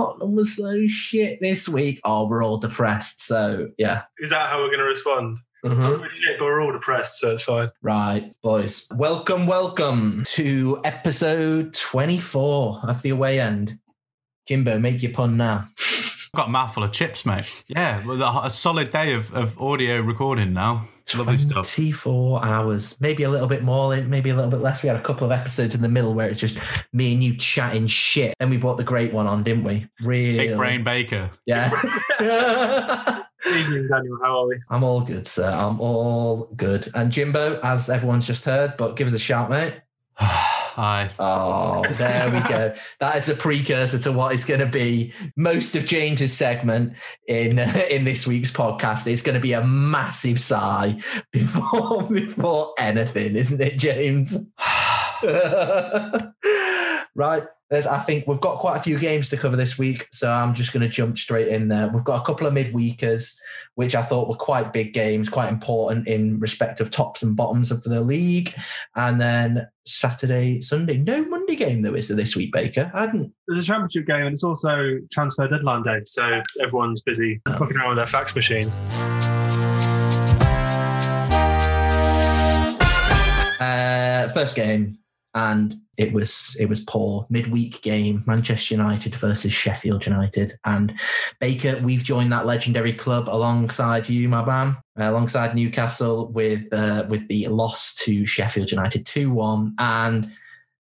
Tottenham was so shit this week. Oh, we're all depressed. So yeah. Is that how we're going to respond? Mhm. We're shit, but we're all depressed, so it's fine. Right, boys. Welcome, welcome to episode 24 of the away end. Jimbo, make your pun now. I've got a mouthful of chips, mate. Yeah, well, a, a solid day of, of audio recording now. Lovely stuff. 24 hours, maybe a little bit more, maybe a little bit less. We had a couple of episodes in the middle where it's just me and you chatting shit. Then we brought the great one on, didn't we? Real. Big Brain Baker. Yeah. Evening, Daniel. How are we? I'm all good, sir. I'm all good. And Jimbo, as everyone's just heard, but give us a shout, mate. Oh, there we go. That is a precursor to what is going to be most of James's segment in uh, in this week's podcast. It's going to be a massive sigh before before anything, isn't it, James? right. There's, I think we've got quite a few games to cover this week, so I'm just going to jump straight in there. We've got a couple of midweekers, which I thought were quite big games, quite important in respect of tops and bottoms of the league. And then Saturday, Sunday, no Monday game though is there this week, Baker? I hadn't. There's a championship game, and it's also transfer deadline day, so everyone's busy Oh. fucking around with their fax machines. Uh, first game, and it was it was poor midweek game. Manchester United versus Sheffield United, and Baker. We've joined that legendary club alongside you, my man, uh, alongside Newcastle with uh, with the loss to Sheffield United two one. And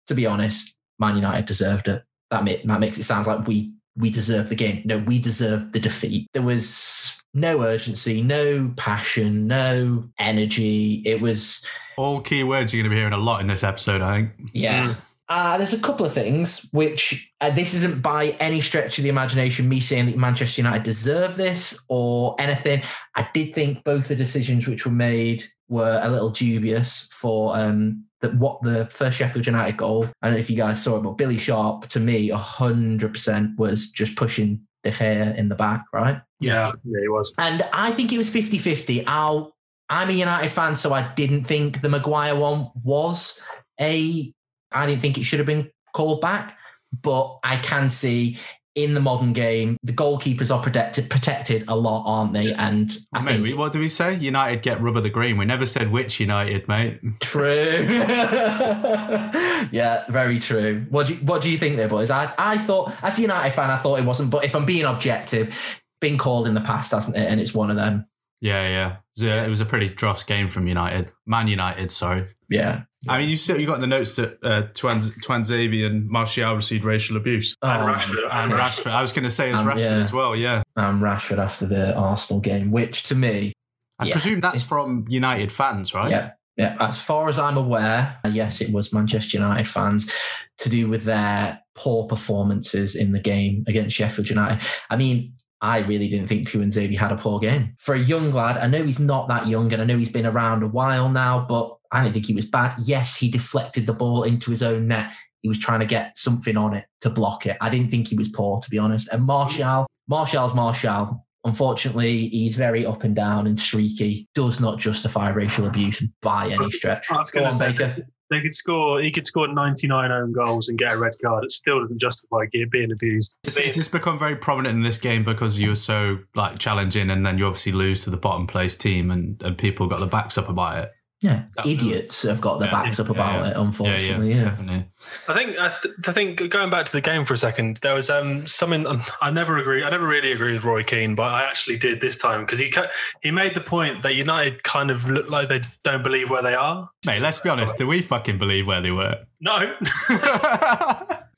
to be honest, Man United deserved it. That ma- that makes it sound like we we deserve the game. No, we deserve the defeat. There was no urgency, no passion, no energy. It was All key words you're going to be hearing a lot in this episode, I think. yeah. Uh, there's a couple of things which uh, this isn't by any stretch of the imagination me saying that Manchester United deserve this or anything. I did think both the decisions which were made were a little dubious for um, the, what the first Sheffield United goal. I don't know if you guys saw it, but Billy Sharp to me 100% was just pushing De Gea in the back, right? Yeah, yeah, it was. And I think it was 50 50. I'll, I'm a United fan, so I didn't think the Maguire one was a. I didn't think it should have been called back, but I can see in the modern game, the goalkeepers are protected protected a lot, aren't they? And I mate, think what do we say? United get rubber the green. We never said which United, mate. True. yeah, very true. What do you, what do you think there, boys? I, I thought, as a United fan, I thought it wasn't, but if I'm being objective, been called in the past, hasn't it? And it's one of them. Yeah, yeah. It was a, it was a pretty dross game from United. Man United, sorry. Yeah. I mean, you said you got in the notes that uh, Twanz, Tuanzebe and Martial received racial abuse. And Oh, Rashford. And Rashford. I was going to say as Um, Rashford yeah. as well, yeah. and Rashford after the Arsenal game, which to me, I Yeah. presume that's from United fans, right? yeah, yeah, as far as I'm aware, yes, it was Manchester United fans to do with their poor performances in the game against Sheffield United. I mean, I really didn't think Tuanzebe had a poor game. For a young lad, I know he's not that young and I know he's been around a while now, but I didn't think he was bad. Yes, he deflected the ball into his own net. He was trying to get something on it to block it. I didn't think he was poor, to be honest. And Martial, Martial's Martial. Unfortunately, he's very up and down and streaky. Does not justify racial abuse by any stretch. I was Go gonna on, say- Baker. They could score. He could score 99 own goals and get a red card. It still doesn't justify ge- being abused. It's, it's it's become very prominent in this game because you were so like challenging, and then you obviously lose to the bottom place team, and, and people got the backs up about it. Yeah, That- idiots have got their Yeah, backs up about yeah. it. Unfortunately, yeah, yeah. definitely. I think I, th- I think going back to the game for a second, there was um something um, I never agree. I never really agree with Roy Keane, but I actually did this time because he ca- he made the point that United kind of look like they don't believe where they are. Mate, let's be honest. Do we fucking believe where they were? No,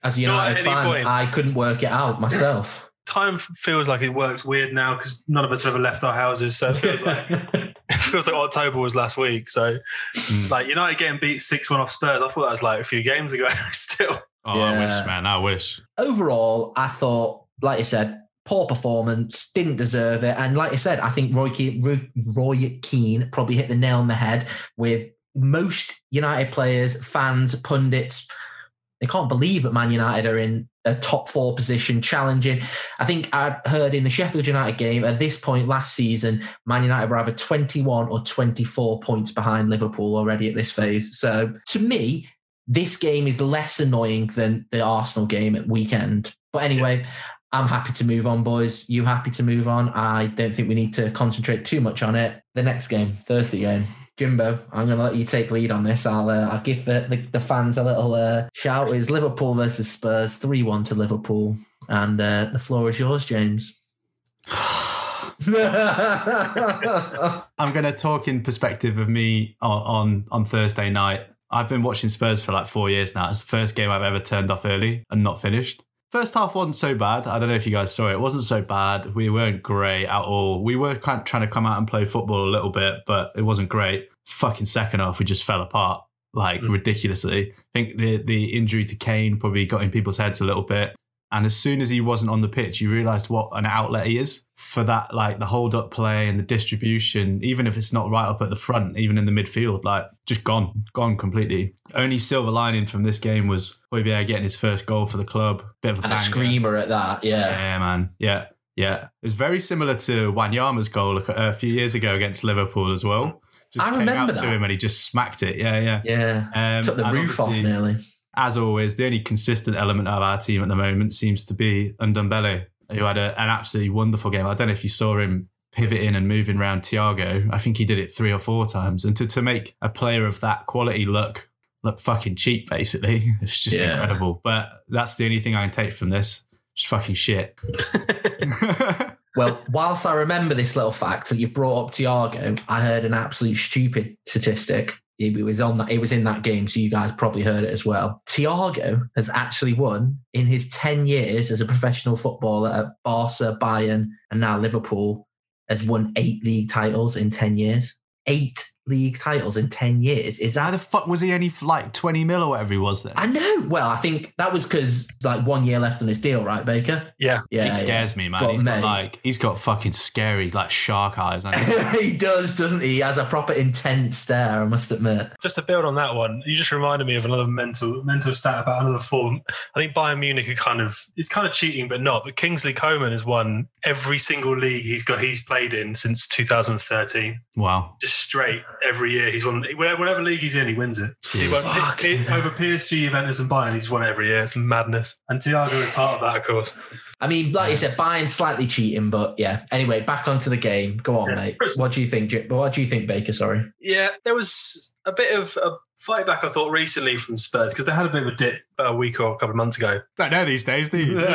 As a United fan, point. I couldn't work it out myself. Time feels like it works weird now because none of us have ever left our houses, so it feels like it feels like October was last week. So Mm. like United getting beat six one off Spurs, I thought that was like a few games ago. Still, Oh, I wish, man. I wish. Overall, I thought, like you said, poor performance, didn't deserve it. And like I said, I think Roy Keane, Roy, Roy Keane probably hit the nail on the head with most United players, fans, pundits. They can't believe that Man United are in a top four position, challenging. I think I heard in the Sheffield United game at this point last season, Man United were either 21 or 24 points behind Liverpool already at this phase. So to me, this game is less annoying than the Arsenal game at weekend. But anyway, I'm happy to move on, boys. You happy to move on? I don't think we need to concentrate too much on it. The next game, Thursday game. Jimbo, I'm going to let you take lead on this. I'll uh, I'll give the, the, the fans a little uh, shout. It's Liverpool versus Spurs, three one to Liverpool, and uh, the floor is yours, James. I'm going to talk in perspective of me on, on on Thursday night. I've been watching Spurs for like four years now. It's the first game I've ever turned off early and not finished. First half wasn't so bad. I don't know if you guys saw it. It wasn't so bad. We weren't great at all. We were kind of trying to come out and play football a little bit, but it wasn't great. Fucking second half, we just fell apart like Mm. ridiculously. I think the the injury to Kane probably got in people's heads a little bit. And as soon as he wasn't on the pitch, you realised what an outlet he is for that, like the hold up play and the distribution, even if it's not right up at the front, even in the midfield, like just gone, gone completely. Only silver lining from this game was Højbjerg getting his first goal for the club. Bit of a and a screamer at that, yeah. Yeah, man. Yeah, yeah. It was very similar to Wanyama's goal a, a few years ago against Liverpool as well. Just I came remember out to that. him and he just smacked it. Yeah, yeah. Yeah. Um, Took the roof off nearly. As always, the only consistent element of our team at the moment seems to be Ndombele, who had a, an absolutely wonderful game. I don't know if you saw him pivoting and moving around Thiago. I think he did it three or four times. And to, to make a player of that quality look look fucking cheap, basically, it's just Yeah. incredible. But that's the only thing I can take from this. Just fucking shit. Well, whilst I remember this little fact that you've brought up Thiago, I heard an absolute stupid statistic. It was on that. It was in that game, so you guys probably heard it as well. Thiago has actually won in his ten years as a professional footballer at Barca, Bayern, and now Liverpool. Has won eight league titles in ten years. Eight league titles in ten years. Is How the fuck was he only like 20 mil or whatever he was then? I know. Well, I think that was because like one year left on his deal, right, Baker? Yeah. Yeah, he scares me, man. But he's mate- got like he's got fucking scary like shark eyes. he? he does, doesn't he? He has a proper intense stare. I must admit. Just to build on that one, you just reminded me of another mental mental stat about another form. I think Bayern Munich are kind of it's kind of cheating, but not. But Kingsley Coman has won every single league he's got he's played in since 2013. wow. Just straight every year he's won. Whatever, whatever league he's in, he wins it. He won Fucking P- over PSG, Juventus, and Bayern. He's won every year. It's madness. And Thiago is part of that, of course. I mean, like you said, Bayern slightly cheating, but yeah. Anyway, back onto the game. Go on, Yes, mate. Chris- What do you think? J- What do you think, Baker? Sorry. Yeah, there was a bit of a fight back, I thought, recently from Spurs because they had a bit of a dip a week or a couple of months ago. Don't know these days, do you?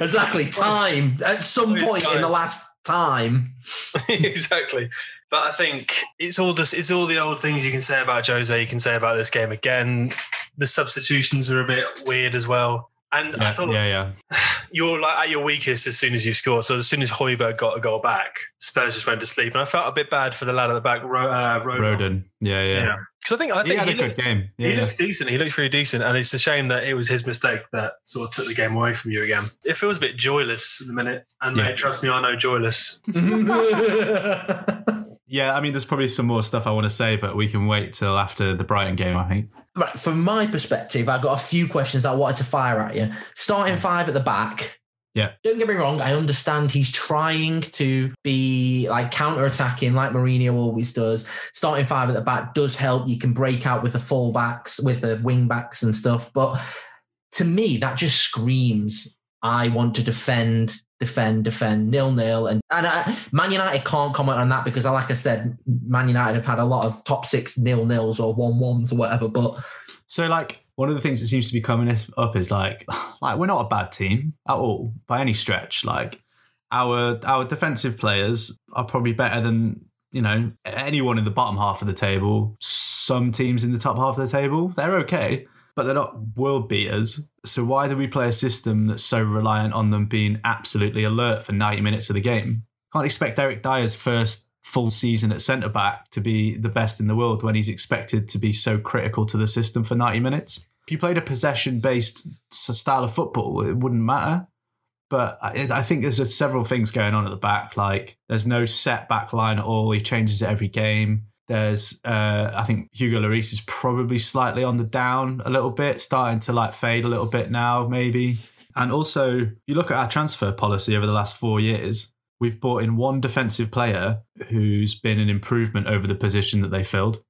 exactly. Time at some point in the last time. exactly. But I think it's all this it's all the old things you can say about Jose, you can say about this game again. The substitutions are a bit weird as well. And I yeah, thought yeah, yeah. you're like at your weakest as soon as you score. So as soon as Højbjerg got a goal back, Spurs just went to sleep. And I felt a bit bad for the lad at the back, Ro- uh, Rodon. Roden. Yeah, yeah. Yeah. Because I think I think He think had he, a good game. Yeah, he yeah. looks decent. He looks pretty decent, and it's a shame that it was his mistake that sort of took the game away from you again. It feels a bit joyless at the minute, and Yeah. mate, trust me, I know joyless. Yeah, I mean, there's probably some more stuff I want to say, but we can wait till after the Brighton game, I think. Right, from my perspective, I've got a few questions I wanted to fire at you. Starting five at the back. Yeah. Don't get me wrong, I understand he's trying to be like counter attacking like Mourinho always does. Starting five at the back does help. You can break out with the fullbacks, with the wing backs and stuff. But to me, that just screams I want to defend, defend, defend, nil nil. And and I, Man United can't comment on that because, like I said, Man United have had a lot of top six nil nils or one ones or whatever. But So, like, one of the things that seems to be coming up is like, like we're not a bad team at all by any stretch. Like, our our defensive players are probably better than you know anyone in the bottom half of the table. Some teams in the top half of the table, they're okay, but they're not world beaters. So why do we play a system that's so reliant on them being absolutely alert for ninety minutes of the game? Can't expect Eric Dier's first full season at centre back to be the best in the world when he's expected to be so critical to the system for 90 minutes. If you played a possession based style of football, it wouldn't matter. But I, I think there's several things going on at the back. Like there's no set back line at all. He changes it every game. There's, uh, I think Hugo Lloris is probably slightly on the down a little bit, starting to like fade a little bit now, maybe. And also, you look at our transfer policy over the last four years. We've brought in one defensive player who's been an improvement over the position that they filled,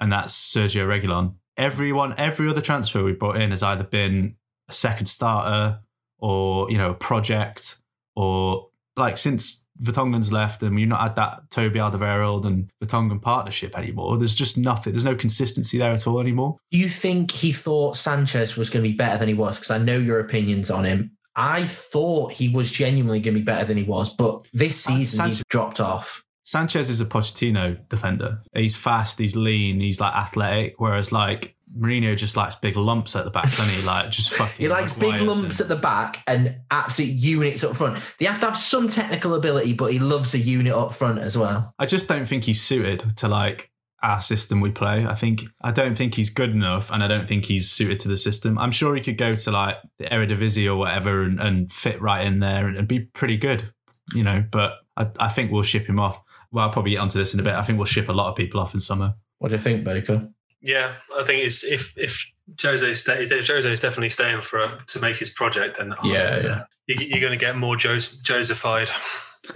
and that's Sergio Reguilon. Everyone, every other transfer we brought in has either been a second starter or you know a project or like since Vertonghen's left and we've not had that Toby Alderweireld and Vertonghen partnership anymore. There's just nothing. There's no consistency there at all anymore. Do you think he thought Sanchez was going to be better than he was? Because I know your opinions on him. I thought he was genuinely going to be better than he was, but this season Sanchez- he's dropped off. Sanchez is a Pochettino defender. He's fast, he's lean, he's like athletic. Whereas like Mourinho just likes big lumps at the back, doesn't he? Like just fucking. He likes like big lumps and- at the back and absolute units up front. They have to have some technical ability, but he loves a unit up front as well. I just don't think he's suited to like our system we play. I think I don't think he's good enough, and I don't think he's suited to the system. I'm sure he could go to like the Eredivisie or whatever and, and fit right in there and, and be pretty good, you know. But I, I think we'll ship him off. Well, I'll probably get onto this in a bit. I think we'll ship a lot of people off in summer. What do you think, Baker? Yeah, I think it's if if Jose stays, if Jose is definitely staying for to make his project, then Yeah, yeah. You, you're going to get more Jos- Josephied.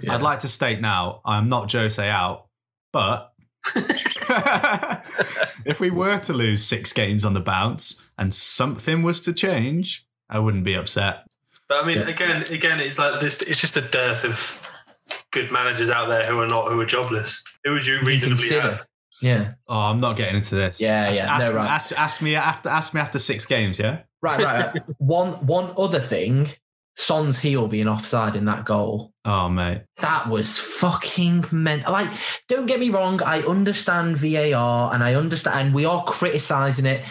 Yeah. I'd like to state now, I'm not Jose out, but if we were to lose six games on the bounce and something was to change, I wouldn't be upset. But I mean, Yeah. again, again, it's like this. It's just a dearth of good managers out there who are not who are jobless. Who would you You reasonably consider. have? Yeah. Oh, I'm not getting into this. Yeah, ask, yeah, Ask, no, right. ask, ask me after. Ask me after six games. Yeah. Right, right, right. one one other thing, Son's heel being offside in that goal. Oh, mate. That was fucking meant. Like, don't get me wrong. I understand VAR and I understand, and we are criticizing it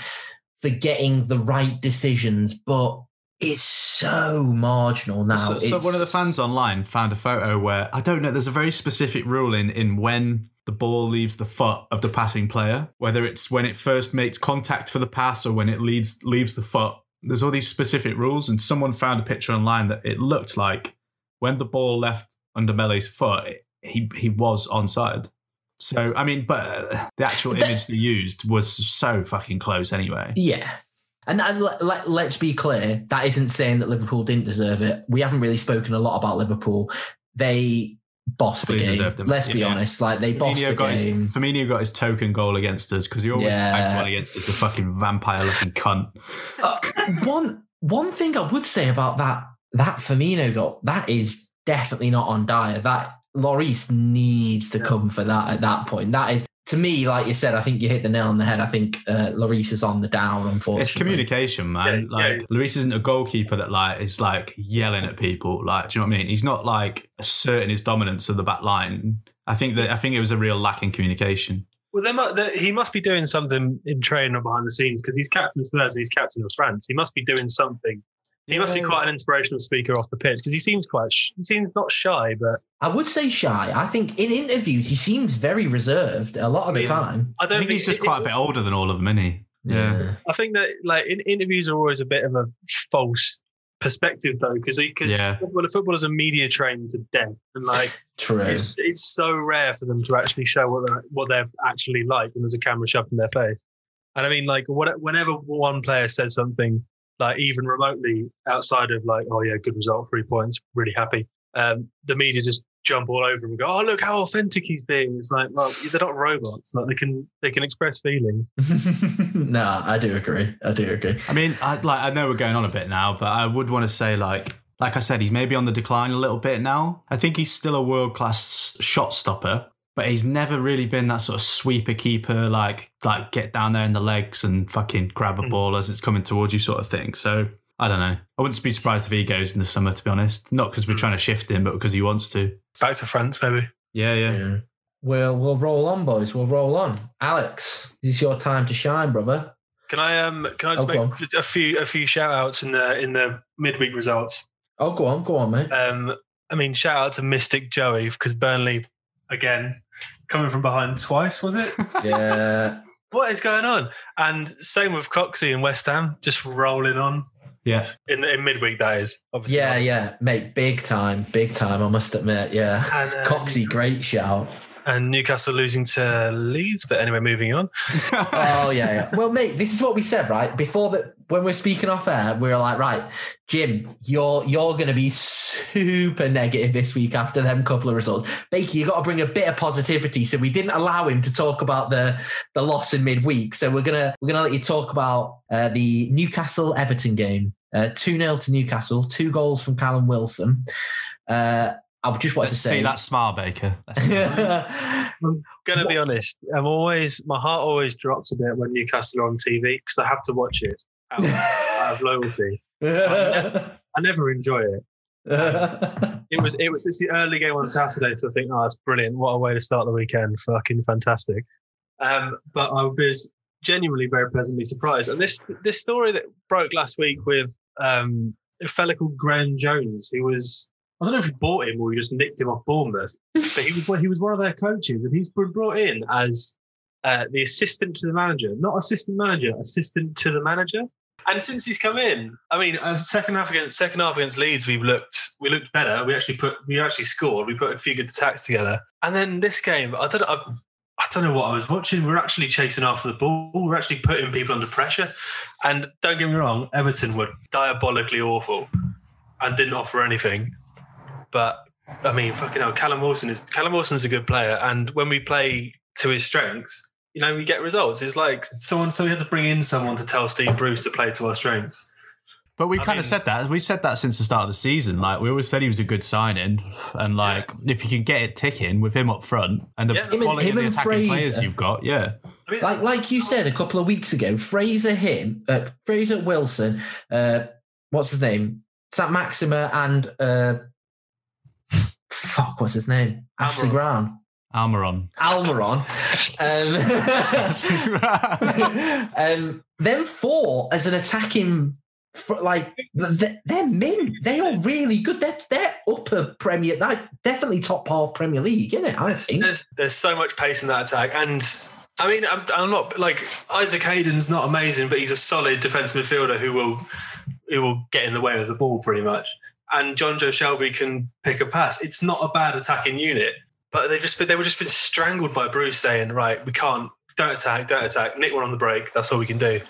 for getting the right decisions, but it's so marginal now. So, so one of the fans online found a photo where I don't know. There's a very specific rule in in when the ball leaves the foot of the passing player, whether it's when it first makes contact for the pass or when it leads leaves the foot. There's all these specific rules, and someone found a picture online that it looked like when the ball left under Mele's foot, it- he he was onside. So I mean, but the actual image they used was so fucking close anyway. Yeah. And, and let, let, let's be clear, that isn't saying that Liverpool didn't deserve it. We haven't really spoken a lot about Liverpool. They bossed the game. deserved them. Let's be Yeah. honest. Like they bossed the Firmino got, his, game. Firmino got his token goal against us because he always Yeah. bags one against us, the fucking vampire looking cunt. Uh, one one thing I would say about that that Firmino goal, that is definitely not on Dier. That Lloris needs to come for that at that point. That is to me, like you said, I think you hit the nail on the head. I think uh, Lloris is on the down, unfortunately. It's communication, man. Yeah, like yeah. Lloris isn't a goalkeeper that like is like yelling at people. Like, do you know what I mean? He's not like asserting his dominance of the back line. I think that I think it was a real lack in communication. Well, they mu- they- he must be doing something in training or behind the scenes because he's captain of Spurs and he's captain of France. He must be doing something. He must be quite an inspirational speaker off the pitch because he seems quite. Sh- he seems not shy, but I would say shy. I think in interviews he seems very reserved a lot of the Yeah. time. I I don't think he's just it- quite a bit older than all of them, isn't he? Yeah. I think that like in, interviews are always a bit of a false perspective though because because Yeah. football, footballers are media trained to death and like True. it's it's so rare for them to actually show what they're what they're actually like when there's a camera shoved in their face. And I mean, like what, whenever one player says something like even remotely outside of like, oh yeah, good result, three points, really happy. Um, the media just jump all over him and go, oh look how authentic he's being. It's like, well, they're not robots. Like they can they can express feelings. no, I do agree. I do agree. I mean, I like I know we're going on a bit now, but I would want to say like like I said, he's maybe on the decline a little bit now. I think he's still a world class shot stopper, but he's never really been that sort of sweeper keeper, like like get down there in the legs and fucking grab a Mm. ball as it's coming towards you, sort of thing. So I don't know. I wouldn't be surprised if he goes in the summer, to be honest. Not because we're trying to shift him, but because he wants to. Back to France, maybe. Yeah, yeah. Yeah. Well, we'll roll on, boys. We'll roll on. Alex, this is your time to shine, brother. Can I um can I just Oh, make just a few a few shout outs in the in the midweek results? Oh, go on, go on, mate. Um, I mean, shout out to Mystic Joey because Burnley again coming from behind twice. Was it? Yeah. what is going on? And same with Coxey and West Ham, just rolling on Yes. in in midweek. That is obviously. Yeah, yeah, mate. Big time, big time. I must admit. Yeah. And, um, Coxey, great shout. and Newcastle losing to Leeds. But anyway, moving on. oh yeah, yeah. Well, mate, this is what we said right before that. When we're speaking off air, we were like, right, Jim, you're you're going to be super negative this week after them couple of results. Bakey, you got to bring a bit of positivity. So we didn't allow him to talk about the the loss in midweek. So we're gonna we're gonna let you talk about uh, the Newcastle Everton game. Uh, two 0 to Newcastle. Two goals from Callum Wilson. Uh, I just wanted Let's to say. see that smile, Baker. Let's see that. I'm gonna be honest. I'm always my heart always drops a bit when Newcastle are on TV because I have to watch it out, out of loyalty. I never enjoy it. It was it was it's the early game on Saturday, so I think, oh, that's brilliant. What a way to start the weekend. Fucking fantastic. Um, but I was genuinely very pleasantly surprised. And this this story that broke last week with um, a fella called Graham Jones, who was I don't know if he bought him or he just nicked him off Bournemouth, but he was he was one of their coaches, and he's been brought in as uh, the assistant to the manager, not assistant manager, assistant to the manager. And since he's come in, I mean, uh, second half against second half against Leeds, we looked we looked better. We actually put we actually scored. We put a few good attacks together. And then this game, I don't. I, I don't know what I was watching. We're actually chasing after the ball. We're actually putting people under pressure. And don't get me wrong, Everton were diabolically awful and didn't offer anything. But I mean, fucking hell, Callum Wilson is Callum Wilson's a good player, and when we play to his strengths, you know, we get results. It's like someone, so we had to bring in someone to tell Steve Bruce to play to our strengths. But we I kind mean- of said that. We said that since the start of the season. Like we always said, he was a good signing, and like if you can get it ticking with him up front and the Yeah. Him and- quality him of the and attacking players you've got, yeah. I mean, like like you said a couple of weeks ago, Fraser him, uh, Fraser Wilson, uh, what's his name, Saint-Maximin, and uh, fuck, what's his name, Ashley Brown, Almiron. Almiron. Um, um, them four as an attacking. Like they're min, they are really good. They're they're upper Premier, like definitely top half Premier League, isn't it? I think. there's there's so much pace in that attack, and I mean, I'm, I'm not like Isaac Hayden's not amazing, but he's a solid defensive midfielder who will who will get in the way of the ball pretty much. And Jonjo Shelvey can pick a pass. It's not a bad attacking unit, but they've just been, they were just been strangled by Bruce saying, right, we can't. Don't attack, don't attack. Nick one on the break. That's all we can do.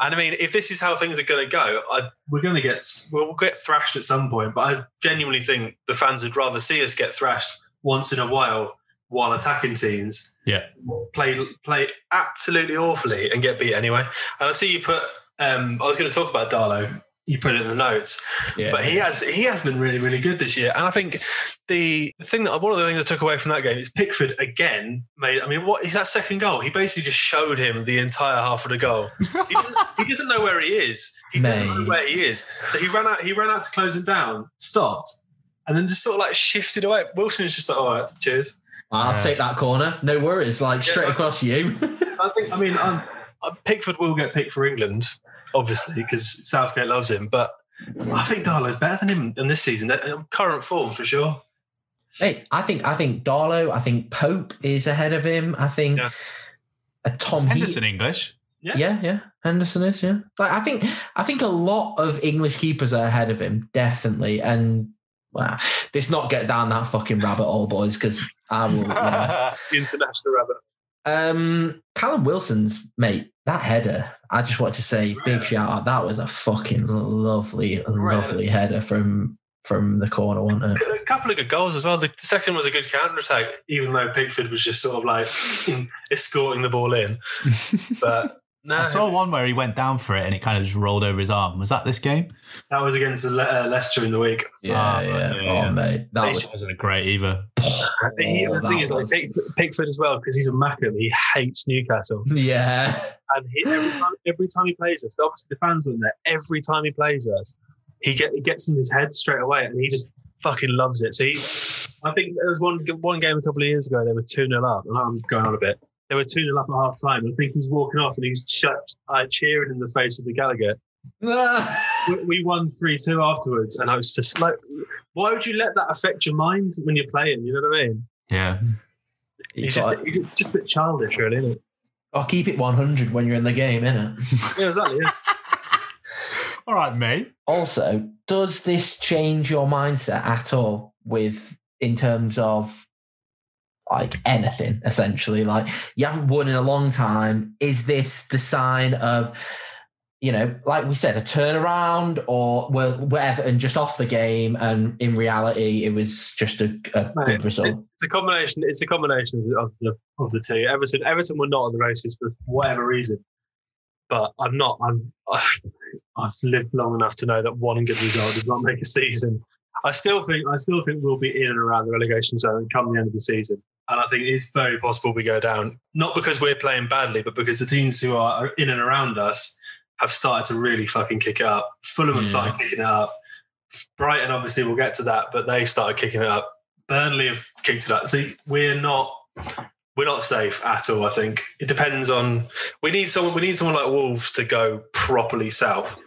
And I mean, if this is how things are going to go, I, we're going to get we'll get thrashed at some point. But I genuinely think the fans would rather see us get thrashed once in a while while attacking teams Yeah. play play absolutely awfully and get beat anyway. And I see you put. Um, I was going to talk about Darlow. You put it in the notes, Yeah. but he has he has been really really good this year. And I think the thing that one of the things I took away from that game is Pickford again made. I mean, what is that second goal? He basically just showed him the entire half of the goal. He doesn't, he doesn't know where he is. He doesn't know where he is. So he ran out. He ran out to close him down. Stopped. And then just sort of like shifted away. Wilson is just like, all right, cheers. I'll Yeah. take that corner. No worries. Like Yeah, straight like- across you. I think. I mean, um, uh, Pickford will get picked for England, obviously, because Southgate loves him. But I think Darlow's better than him in this season. Uh, Current form for sure. hey, I think I think Darlow. I think Pope is ahead of him. I think Yeah. uh, Tom Henderson Heat- English. Yeah, yeah. Henderson is. Yeah. Like I think I think a lot of English keepers are ahead of him, definitely. And well, let's not get down that fucking rabbit hole, boys, because I will. yeah. International rabbit. Um, Callum Wilson's mate, that header. I just want to say, big shout out. That was a fucking lovely, lovely header from from the corner, wasn't it? A couple of good goals as well. The second was a good counter attack, even though Pickford was just sort of like escorting the ball in. But no, I saw one where he went down for it and it kind of just rolled over his arm. Was that this game? that was against Le- uh, Leicester in the week. Yeah, Ah, yeah. yeah, Oh, mate, that was. That wasn't great either. He- Oh, the that thing is, like, was- Pick- Pickford as well, because he's a Mackem. He hates Newcastle. Yeah, And he, every time every time he plays us, obviously the fans weren't there. Every time he plays us, he get he gets in his head straight away, and he just fucking loves it. So he, I think there was one one game a couple of years ago. They were two 0 up, and I'm going on a bit. They were two 0 up at half time. I think he was walking off, and he was shut, uh, cheering in the face of the Gallowgate. We, we won three two afterwards, and I was just like, why would you let that affect your mind when you're playing? You know what I mean? Yeah. He's just he's just a bit childish, really. Isn't it? I'll keep it 100 when you're in the game, innit? Yeah, exactly. Yeah. All right, mate. Also, does this change your mindset at all with in terms of like anything essentially. Like you haven't won in a long time. Is this the sign of you know, like we said, a turnaround, or were, were Everton just off the game, and in reality, it was just a, a Mate, good result. It's a combination. It's a combination of the of the two. Everton, Everton were not on the races for whatever reason, but I'm not. I'm. I've, I've lived long enough to know that one good result does not make a season. I still think. I still think we'll be in and around the relegation zone come the end of the season, and I think it's very possible we go down. Not because we're playing badly, but because the teams who are in and around us have started to really fucking kick it up. Fulham have Yeah. started mm. kicking it up. Brighton, obviously, we'll get to that, but they started kicking it up. Burnley have kicked it up. See, we're not we're not safe at all. I think it depends on. We need someone. We need someone like Wolves to go properly south.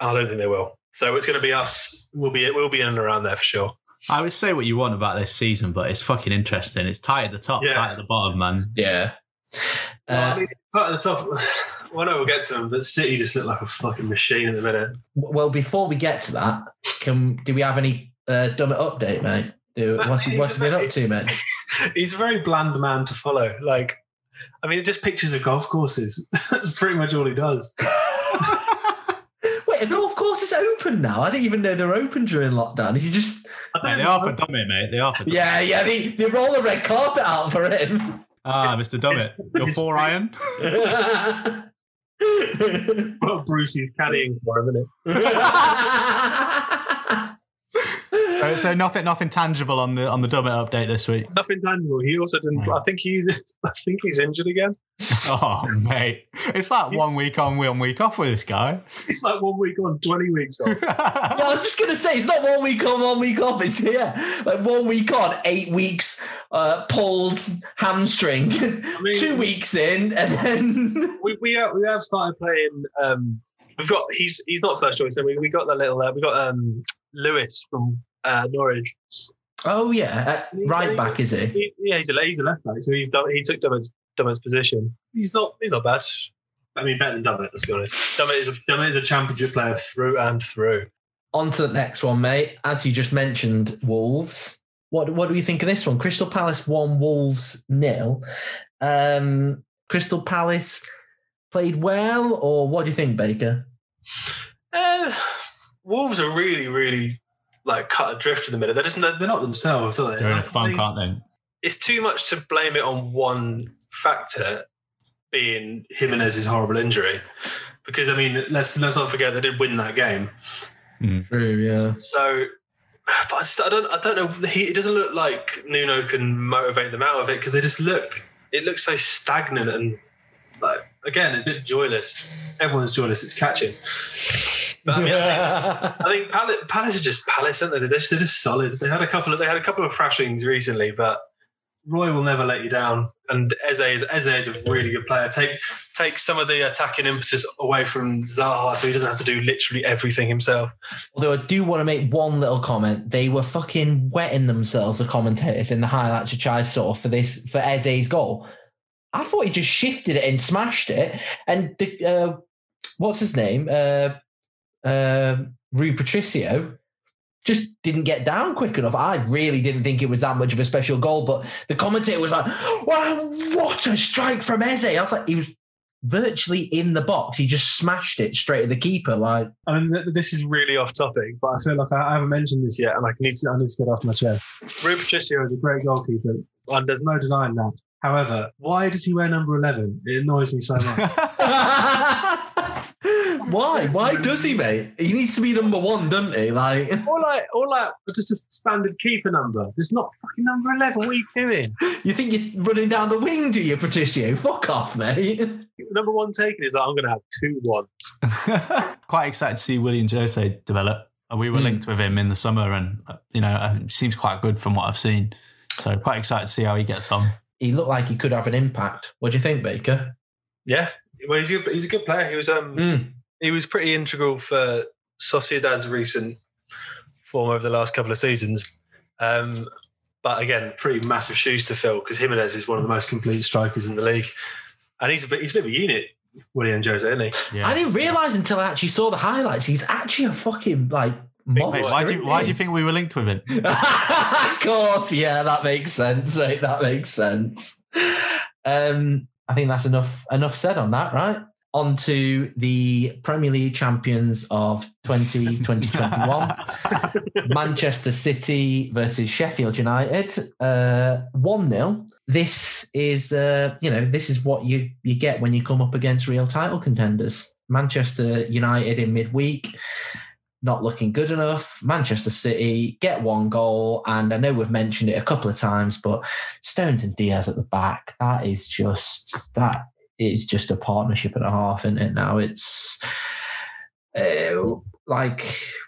I don't think they will. So it's going to be us. We'll be we'll be in and around there for sure. I would say what you want about this season, but it's fucking interesting. It's tight at the top, Yeah. tight at the bottom, man. Yeah. Well, Uh, I mean, it's at the top. Well, no, we'll get to them. But City just look like a fucking machine at the minute. well, before we get to that, can do we have any uh, dumb update, mate? Do, what's he, what's he been up to, mate? He's a very bland man to follow. Like, I mean, it just pictures of golf courses. That's pretty much all he does. Wait, a golf course is open now. I didn't even know they're open during lockdown. Is he just? Mate, they are for Dummett, mate. They are for Dummett. Yeah, yeah. They, they roll the red carpet out for him. Ah, Mr. Dummett. Your it's- four iron. what Brucey's caddying for him, isn't it? So, so nothing, nothing tangible on the on the Dummett update this week. Nothing tangible. He also didn't. I think he's. I think he's injured again. Oh, mate, it's like one week on, one week off with this guy. It's like one week on, twenty weeks off. Yeah, I was just gonna say it's not one week on, one week off. It's here, like one week on, eight weeks uh, pulled hamstring, mean- two weeks in, and then we we have, we have started playing. Um, we've got he's he's not first choice. So we we got the little uh, we got um Lewis from uh, Norwich. oh yeah, uh, right back is he? He, yeah, he's a he's a left back, so he's done, he took Dummett's Dummett's position. He's not he's not bad. I mean, better than Dummett. Let's be honest. Dummett is a Dummett is a championship player through and through. On to the next one, mate. As you just mentioned, Wolves. What what do you think of this one? Crystal Palace won, Wolves nil. Um, Crystal Palace played well, or what do you think, Baker? Uh, Wolves are really really like cut adrift in the middle. They're just they're not themselves, are they? They're in a funk, aren't they? it's too much to blame it on one factor being Jimenez's horrible injury. Because I mean, let's let's not forget they did win that game. Hmm. True, yeah. So, but I, I don't I don't know. He, it doesn't look like Nuno can motivate them out of it because they just look. It looks so stagnant and like again a bit joyless. Everyone's joyless. It's catching. But I mean, I think, I think Palace, Palace are just Palace, aren't they? They're just, they're just solid. They had a couple of they had a couple of thrashings recently, but Roy will never let you down. And Eze is Eze is a really good player. Take take some of the attacking impetus away from Zaha, so he doesn't have to do literally everything himself. Although I do want to make one little comment. They were fucking wetting themselves, the commentators in the highlights which I saw for this for Eze's goal. I thought he just shifted it and smashed it. And the, uh, what's his name? Uh, uh, Rui Patricio just didn't get down quick enough. I really didn't think it was that much of a special goal, but the commentator was like, "Wow, what a strike from Eze!" I was like, he was virtually in the box. He just smashed it straight at the keeper. Like, I mean, this is really off topic, but I feel like I I haven't mentioned this yet, and I need to I need to get off my chest. Rui Patricio is a great goalkeeper, and there's no denying that. However, why does he wear number eleven? It annoys me so much. Why? Why does he, mate? He needs to be number one, doesn't he? Like, or like, or like, just a standard keeper number. There's not fucking number eleven. What are you doing? you think you're running down the wing, do you, Patricio? Fuck off, mate. Number one taken is like, I'm going to have two one. Quite excited to see Willian Jose develop. Uh, We were Hmm. linked with him in the summer, and uh, you know, uh, it seems quite good from what I've seen. So quite excited to see how he gets on. He looked like he could have an impact. What do you think, Baker? Yeah, well, he's a, he's a good player. He was um Mm. he was pretty integral for Sociedad's recent form over the last couple of seasons. Um, but again, pretty massive shoes to fill because Jimenez is one of the most complete strikers in the league, and he's a bit he's a bit of a unit, Willian Jose, isn't he? Yeah. I didn't realise until I actually saw the highlights. He's actually a fucking like Big why do you, why do you think we were linked with him? Of course, yeah, that makes sense. Right, that makes sense. Um, I think that's enough enough said on that, right? On to the Premier League champions of 20, 2021. Manchester City versus Sheffield United. Uh, 1 0. This is, uh, you know, this is what you, you get when you come up against real title contenders. Manchester United in midweek not looking good enough. Manchester City get one goal, and I know we've mentioned it a couple of times, but Stones and Dias at the back, that is just that is just a partnership and a half, isn't it? Now it's uh, like,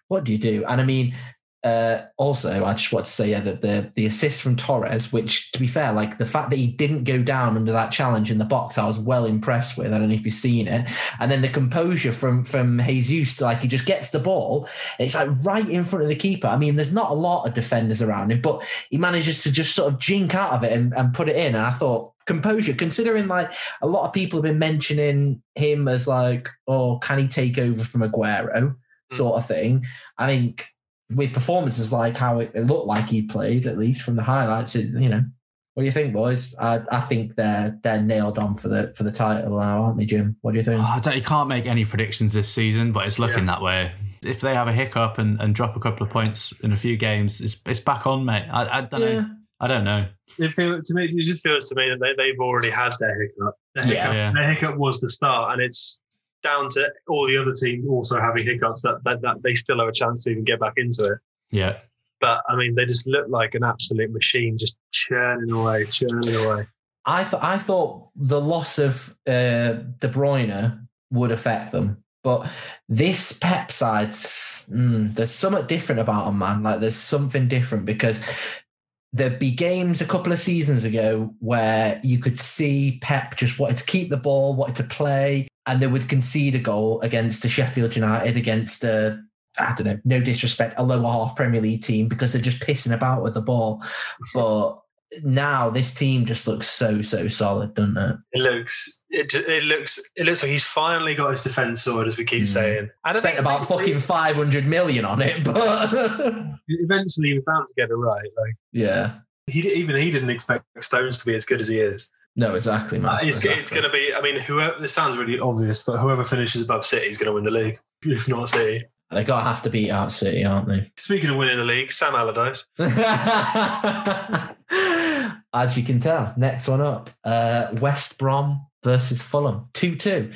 what do you do? And I mean, uh, also, I just want to say yeah, that the the assist from Torres, which to be fair, like the fact that he didn't go down under that challenge in the box, I was well impressed with. I don't know if you've seen it, and then the composure from from Jesus, like he just gets the ball, it's like right in front of the keeper. I mean, there's not a lot of defenders around him, but he manages to just sort of jink out of it and, and put it in. And I thought composure, considering like a lot of people have been mentioning him as like, oh, can he take over from Aguero, sort of thing. I think with performances like how it, it, looked like he played, at least from the highlights, it, you know. What do you think, boys? I, I think they're they're nailed on for the for the title now, aren't they, Jim? What do you think? Oh, you can't make any predictions this season, but it's looking yeah. that way. If they have a hiccup and, and drop a couple of points in a few games, it's it's back on, mate. I, I don't yeah. know. I don't know. It feels to me. It just feels to me that they, they've already had their hiccup. Their hiccup, yeah. their hiccup was the start, and it's down to all the other teams also having hiccups that, that, that they still have a chance to even get back into it. Yeah. But I mean, they just look like an absolute machine, just churning away, churning away. I th- I thought the loss of uh, De Bruyne would affect them, but this Pep side, mm, there's something different about them, man. Like there's something different because there'd be games a couple of seasons ago where you could see Pep just wanted to keep the ball, wanted to play, and they would concede a goal against the Sheffield United, against a I don't know, no disrespect, a lower half Premier League team because they're just pissing about with the ball. But now this team just looks so so solid, doesn't it? It looks it, it looks it looks like he's finally got his defense sorted, as we keep mm. saying. I spent about fucking five hundred million on it, but eventually he bound to get it right. Like yeah, he even he didn't expect Stones to be as good as he is. No, exactly, man. Uh, it's, exactly. it's going to be. I mean, whoever. This sounds really obvious, but whoever finishes above City is going to win the league. If not City, they got to have to beat out City, aren't they? Speaking of winning the league, Sam Allardyce. As you can tell, next one up, uh, West Brom versus Fulham, two two.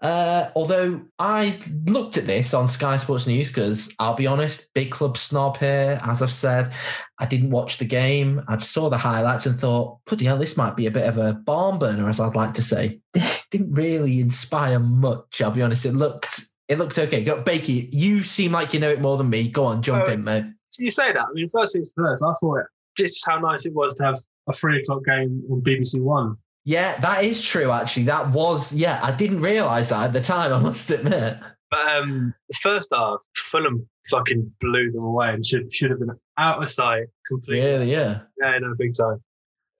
Uh, although I looked at this on Sky Sports News because I'll be honest, big club snob here. As I've said, I didn't watch the game. I saw the highlights and thought, bloody hell, this might be a bit of a barn burner, as I'd like to say. didn't really inspire much. I'll be honest. It looked it looked okay. Go, Bakey, you seem like you know it more than me. Go on, jump uh, in, mate. So you say that. I mean, first things first, I thought just how nice it was to have a three o'clock game on BBC One. Yeah, that is true. Actually, that was. Yeah, I didn't realise that at the time. I must admit. But um, the first half, Fulham fucking blew them away and should should have been out of sight completely. Yeah, yeah, yeah, no, big time.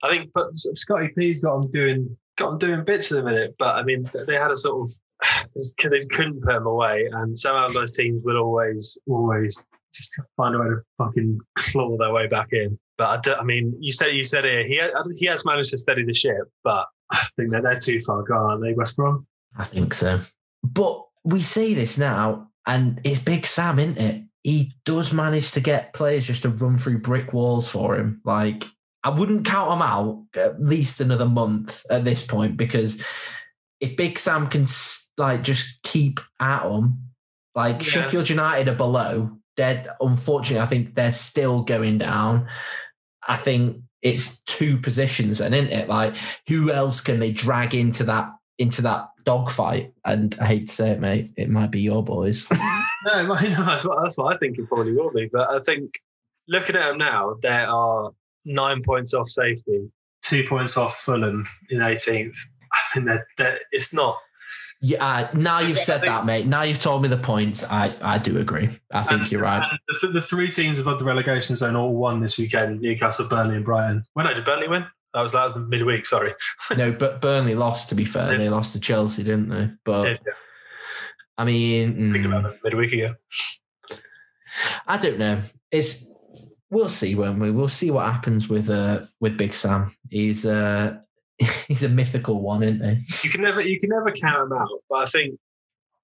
I think, but Scotty P's got them doing got them doing bits in a minute. But I mean, they had a sort of they couldn't put them away, and somehow those teams will always, always just to find a way to fucking claw their way back in. But I, I mean, you said you said here he he has managed to steady the ship, but I think that they're too far gone, aren't they, West Brom? I think so. But we see this now, and it's Big Sam, isn't it? He does manage to get players just to run through brick walls for him. Like I wouldn't count him out at least another month at this point because if Big Sam can like just keep at them. Like yeah. Sheffield United are below. They're unfortunately, I think they're still going down. I think it's two positions, and isn't it? Like who else can they drag into that into that dogfight? And I hate to say it, mate, it might be your boys. no, no, that's what that's what I think it probably will be. But I think looking at them now, there are nine points off safety, two points off Fulham in 18th. I think that that it's not yeah, uh, now you've said that, mate. Now you've told me the points. I, I do agree. I think and, you're right. The, the, three teams above the relegation zone all won this weekend: Newcastle, Burnley, and Brighton. When well, no, did Burnley win? That was that was the midweek. Sorry. no, but Burnley lost. To be fair, yeah. they lost to Chelsea, didn't they? But yeah. I mean, mm, midweek ago. I don't know. It's we'll see, won't we? We'll see what happens with uh with Big Sam. He's uh he's a mythical one, isn't he? You can never you can never count him out, but I think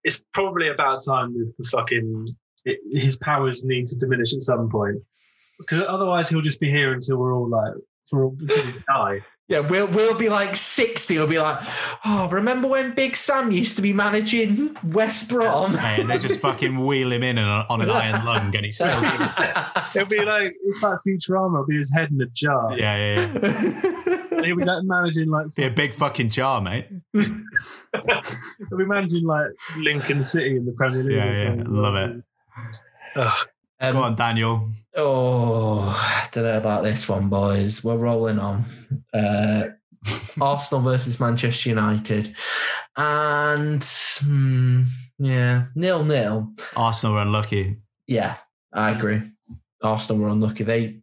it's probably about time the fucking it, his powers need to diminish at some point because otherwise he'll just be here until we're all like for until we die. Yeah, we'll we'll be like sixty. We'll be like, oh, remember when Big Sam used to be managing West Brom? Hey, and they just fucking wheel him in on, on an iron lung, and he's still. yeah, It'll be like it's like Futurama. It'll be his head in a jar. yeah, yeah. And he'll be like managing like Be a big fucking jar, mate. he'll be managing like Lincoln City in the Premier League. Yeah, yeah, love it. Ugh. Um, Go on, Daniel. Oh, I don't know about this one, boys. We're rolling on. Uh, Arsenal versus Manchester United, and hmm, yeah, nil nil. Arsenal were unlucky. Yeah, I agree. Arsenal were unlucky. They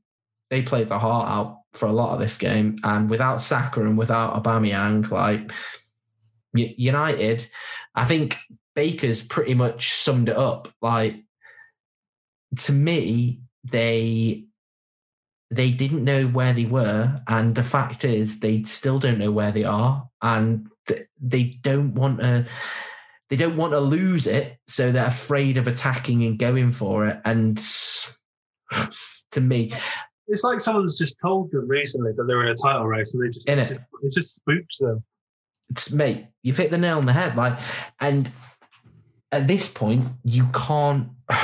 they played their heart out for a lot of this game, and without Saka and without Aubameyang, like United, I think Baker's pretty much summed it up. Like to me, they they didn't know where they were, and the fact is, they still don't know where they are, and th- they don't want to. They don't want to lose it, so they're afraid of attacking and going for it. And to me, It's like someone's just told them recently that they're in a title race, and they just Innit? it just spooked them. it's, mate, you've hit the nail on the head. Like, and at this point, you can't.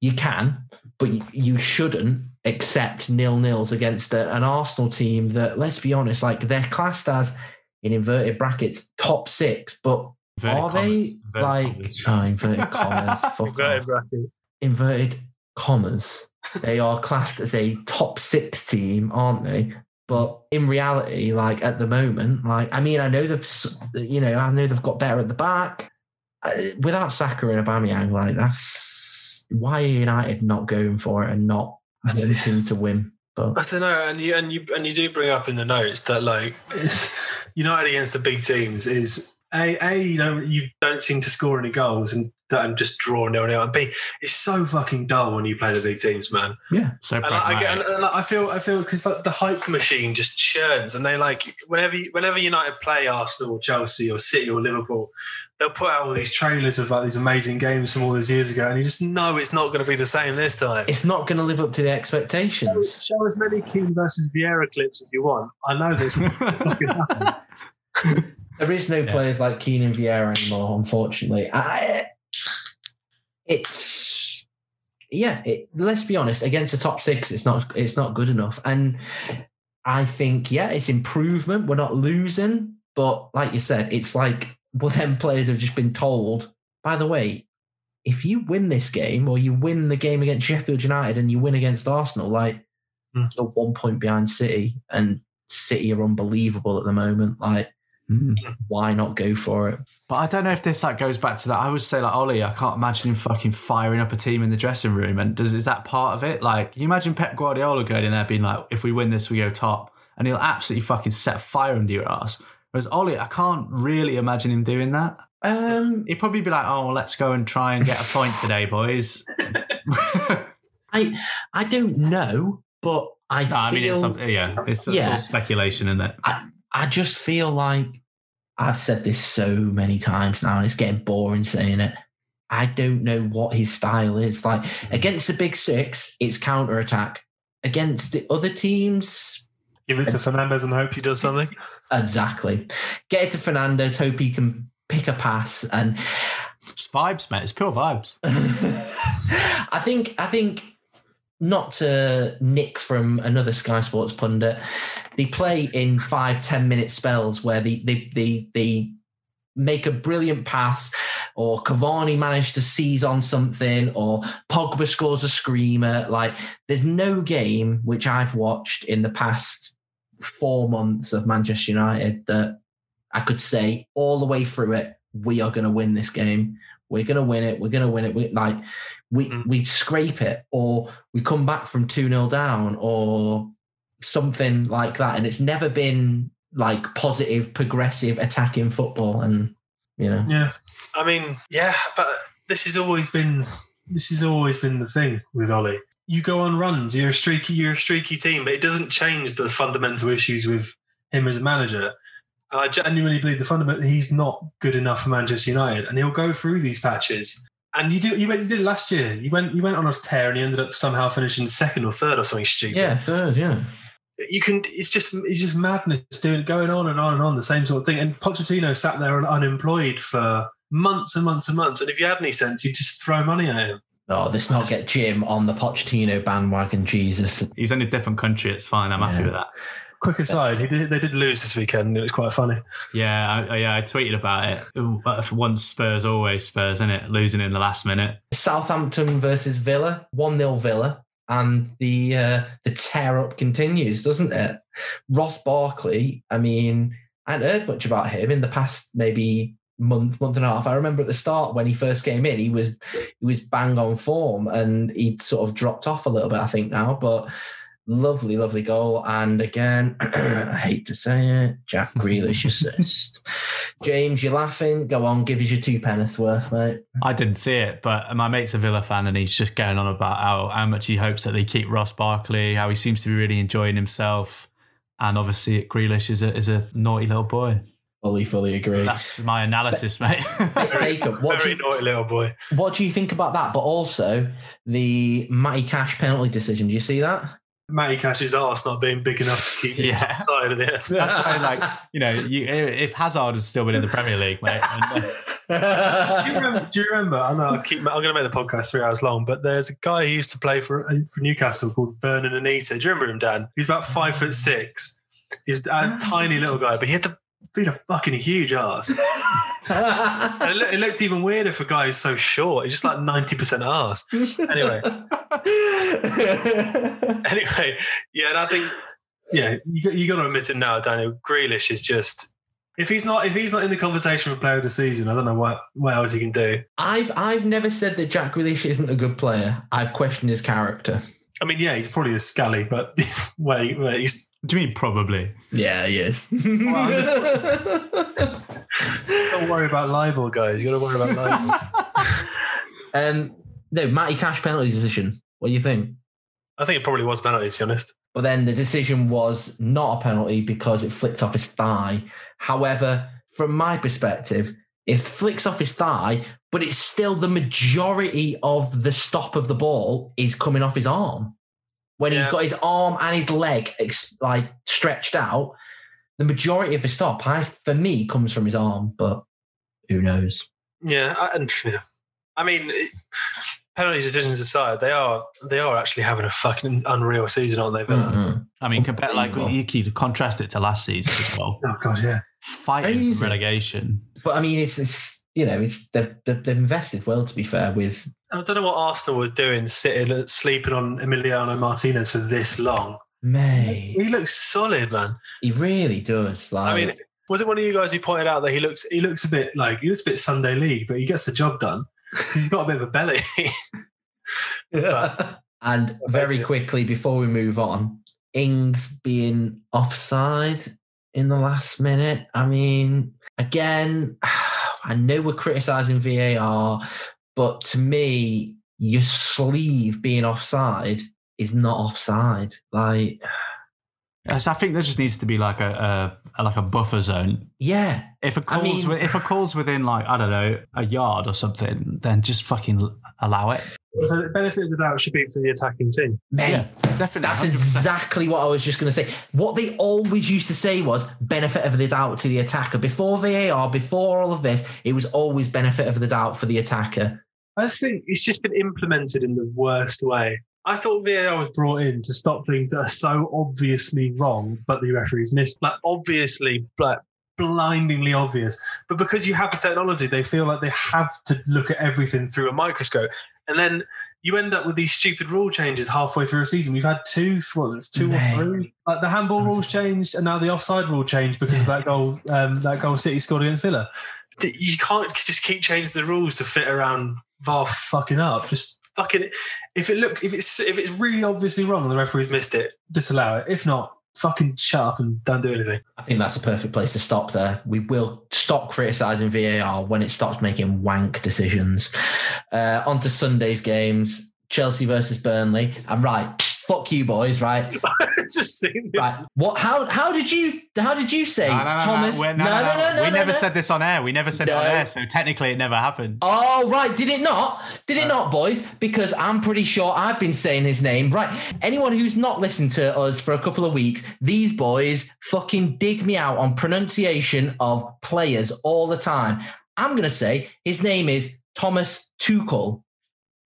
You can, but you- you shouldn't accept nil nils against a, an Arsenal team that, let's be honest, like they're classed as in inverted brackets top six, but Inverted are commas, they inverted like commas. oh, inverted commas? Fuck Inverted off. brackets. inverted commas. They are classed as a top six team, aren't they? But in reality, like at the moment, like I mean, I know they've, you know, I know they've got better at the back. Uh, Without Saka and Aubameyang, like that's why are United not going for it and not That's it. wanting to win. But I don't know, and you and you and you do bring up in the notes that like it's, United against the big teams is a a you don't you don't seem to score any goals and and just draw nil nil and b it's so fucking dull when you play the big teams, man. yeah, So And I, I get and, and I feel I feel because like, the hype machine just churns and they like whenever you- whenever United play Arsenal or Chelsea or City or Liverpool, they'll put out all these trailers of like these amazing games from all those years ago, and you just know it's not going to be the same this time. it's not going to live up to the expectations. Show as many Keane versus Vieira clips as you want. I know this. There is no Yeah. players like Keenan Vieira anymore, unfortunately. I, it's yeah. It, let's be honest. Against the top six, it's not it's not good enough. And I think yeah, it's improvement. We're not losing, but like you said, it's like well, then players have just been told. By the way, if you win this game or you win the game against Sheffield United and you win against Arsenal, like Hmm. you're one point behind City, and City are unbelievable at the moment. Like Mm. why not go for it? But I don't know if this like goes back to that. I would say like Ollie, I can't imagine him fucking firing up a team in the dressing room. And does is that part of it? Like, you imagine Pep Guardiola going in there being like, if we win this, we go top, and he'll absolutely fucking set fire under your ass. Whereas Ollie, I can't really imagine him doing that. Um, He'd probably be like, oh, let's go and try and get a point today, boys. I I don't know, but I No, I mean, it's feel yeah, it's, it's Yeah. all speculation, isn't it? I just feel like I've said this so many times now, and it's getting boring saying it. I don't know what his style is. Like mm. against the big six, it's counter attack. Against the other teams, Give it to Fernandes and hope he does something. exactly. Get it to Fernandes, hope he can pick a pass and It's vibes, mate. It's pure vibes. I think I think not to nick from another Sky Sports pundit, they play in five, ten minute spells where they they they they make a brilliant pass or Cavani managed to seize on something or Pogba scores a screamer. Like there's no game which I've watched in the past four months of Manchester United that I could say all the way through it, we are going to win this game. We're going to win it. We're going to win it. We, like we Mm. we scrape it, or we come back from two 0 down, or something like that. And it's never been like positive, progressive, attacking football. And you know, Yeah, I mean, yeah, but this has always been this has always been the thing with Ollie. you go on runs. You're a streaky, you're a streaky team, but it doesn't change the fundamental issues with him as a manager. And I genuinely believe the fundamental he's not good enough for Manchester United, and he'll go through these patches. And you do you went you did it last year. You went you went on a tear, and you ended up somehow finishing second or third or something stupid. Yeah, third. Yeah. You can. It's just it's just madness doing going on and on and on the same sort of thing. And Pochettino sat there unemployed for months and months and months. And if you had any sense, you'd just throw money at him. Oh, this not get Jim on the Pochettino bandwagon, Jesus. He's in a different country. It's fine. I'm happy with that. Quick aside, he did, they did lose this weekend. and It was quite funny. Yeah, I, yeah. I tweeted about it. Uh, Once Spurs, always Spurs, isn't it? Losing in the last minute. Southampton versus Villa, 1 0 Villa. And the uh, the tear up continues, doesn't it? Ross Barkley, I mean, I hadn't heard much about him in the past maybe month, month and a half. I remember at the start when he first came in, he was he was bang on form and he'd sort of dropped off a little bit, I think now. But lovely, lovely goal. And again, I hate to say it, Jack Grealish assist. James, you're laughing. Go on, give us your two penneth worth, mate. I didn't see it, but my mate's a Villa fan, and he's just going on about how, how much he hopes that they keep Ross Barkley, how he seems to be really enjoying himself, and obviously Grealish is a is a naughty little boy. Fully, fully agree. That's my analysis, mate. Jacob, what do, Very you, naughty little boy. what do you think about that? But also the Matty Cash penalty decision. Do you see that? Matty Cash's arse not being big enough to keep Yeah. yeah. side of the That's why, like, you know, you, if Hazard had still been in the Premier League, mate, and, uh, do, you remember, do you remember? I know I keep, I'm going to make the podcast three hours long, but there's a guy who used to play for for Newcastle called Vurnon Anita. Do you remember him, Dan? He's about five foot six. He's a tiny little guy, but he had to beat a fucking huge ass. It, looked, it looked even weirder for guys so short. He's just like ninety percent ass. Anyway, anyway, yeah, and I think yeah, you got, you got to admit it now, Daniel. Grealish is just if he's not if he's not in the conversation for player of the season, I don't know what what else he can do. I've I've never said that Jack Grealish isn't a good player. I've questioned his character. I mean, yeah, he's probably a scally, but wait, wait, he's do you mean probably? Yeah, he is. don't worry about libel, guys. You got to worry about libel. um, no, Matty Cash penalty decision. What do you think? I think it probably was penalty, to be honest. But then the decision was not a penalty because it flicked off his thigh. However, from my perspective, it flicks off his thigh, but it's still the majority of the stop of the ball is coming off his arm. When he's got his arm and his leg ex- like stretched out, the majority of the stop, I, for me, comes from his arm. But who knows? Yeah, I- and yeah. I mean, it- penalty decisions aside, they are they are actually having a fucking unreal season, aren't they? Villa? Mhm. I mean, compare like Unbelievable. you could contrast it to last season as well. Oh god, yeah. Fighting for relegation. But I mean, it's, it's you know, it's they've, they've, they've invested well. To be fair, with I don't know what Arsenal were doing, sitting uh, sleeping on Emiliano Martinez for this long. May, He looks solid, man. he really does. Like, I mean, was it one of you guys who pointed out that he looks he looks a bit like he looks a bit Sunday League, but he gets the job done because he's got a bit of a belly. But- and very quickly before we move on, Ings being offside in the last minute. I mean, again, I know we're criticizing VAR, but to me, your sleeve being offside is not offside. Like, I think there just needs to be like a, a like a buffer zone. yeah, If a I calls mean- if a calls within like I don't know a yard or something, then just fucking allow it. So the benefit of the doubt should be for the attacking team. mate. Yeah, definitely. That's 100%. exactly what I was just going to say. What they always used to say was benefit of the doubt to the attacker. Before VAR, before all of this, it was always benefit of the doubt for the attacker. I just think it's just been implemented in the worst way. I thought VAR was brought in to stop things that are so obviously wrong, but the referees missed. Like obviously, like blindingly obvious. But because you have the technology, they feel like they have to look at everything through a microscope. And then you end up with these stupid rule changes halfway through a season. We've had two, what was it, two Mate. or three? Like the handball rules changed, and now the offside rule changed because of that goal. Um, that goal City scored against Villa. You can't just keep changing the rules to fit around VAR fucking up. Just fucking. If it look, if it's if it's really obviously wrong and the referee's missed it, disallow it. If not, fucking shut up and don't do anything. I think that's a perfect place to stop there. We will stop criticising VAR when it stops making wank decisions. Uh, on to Sunday's games. Chelsea versus Burnley. And right, fuck you boys, right? just seen this. Right. What how how did you how did you say No, no, no, Thomas? no, we're- no, no, no, We no, never no. said this on air. We never said it on air, so technically it never happened. Oh, right. Did it not? Did Uh, it not, boys? Because I'm pretty sure I've been saying his name. Right. Anyone who's not listened to us for a couple of weeks, these boys fucking dig me out on pronunciation of players all the time. I'm going to say his name is Thomas Tuchel.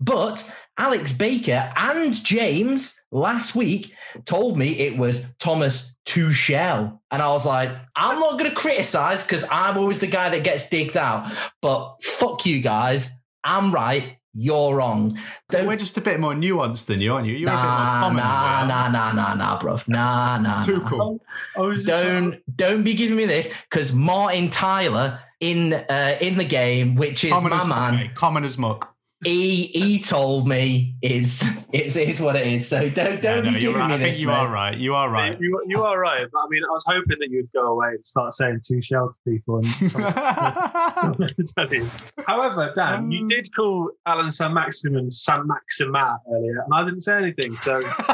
But Alex Baker and James last week told me it was Thomas Tuchel. And I was like, I'm not going to criticize because I'm always the guy that gets digged out. But fuck you guys. I'm right. You're wrong. Don't, We're just a bit more nuanced than you, aren't you? You're a bit more nah, common. nah, than we are. nah, nah, nah, nah, bro. Nah, nah, Too nah. cool. I was just Don't don't be giving me this because Martin Tyler in uh, in the game, which is Common my as man, mate. Common as muck. He he told me is is is what it is. So don't don't No, no, be you're giving right. me I think this. you mate. are right. You are right. You, you are right, but I mean, I was hoping that you'd go away and start saying two shell to people. And someone to tell you. However, Dan, you Um. did call Allan Saint-Maximin San Maximat earlier, and I didn't say anything. So shut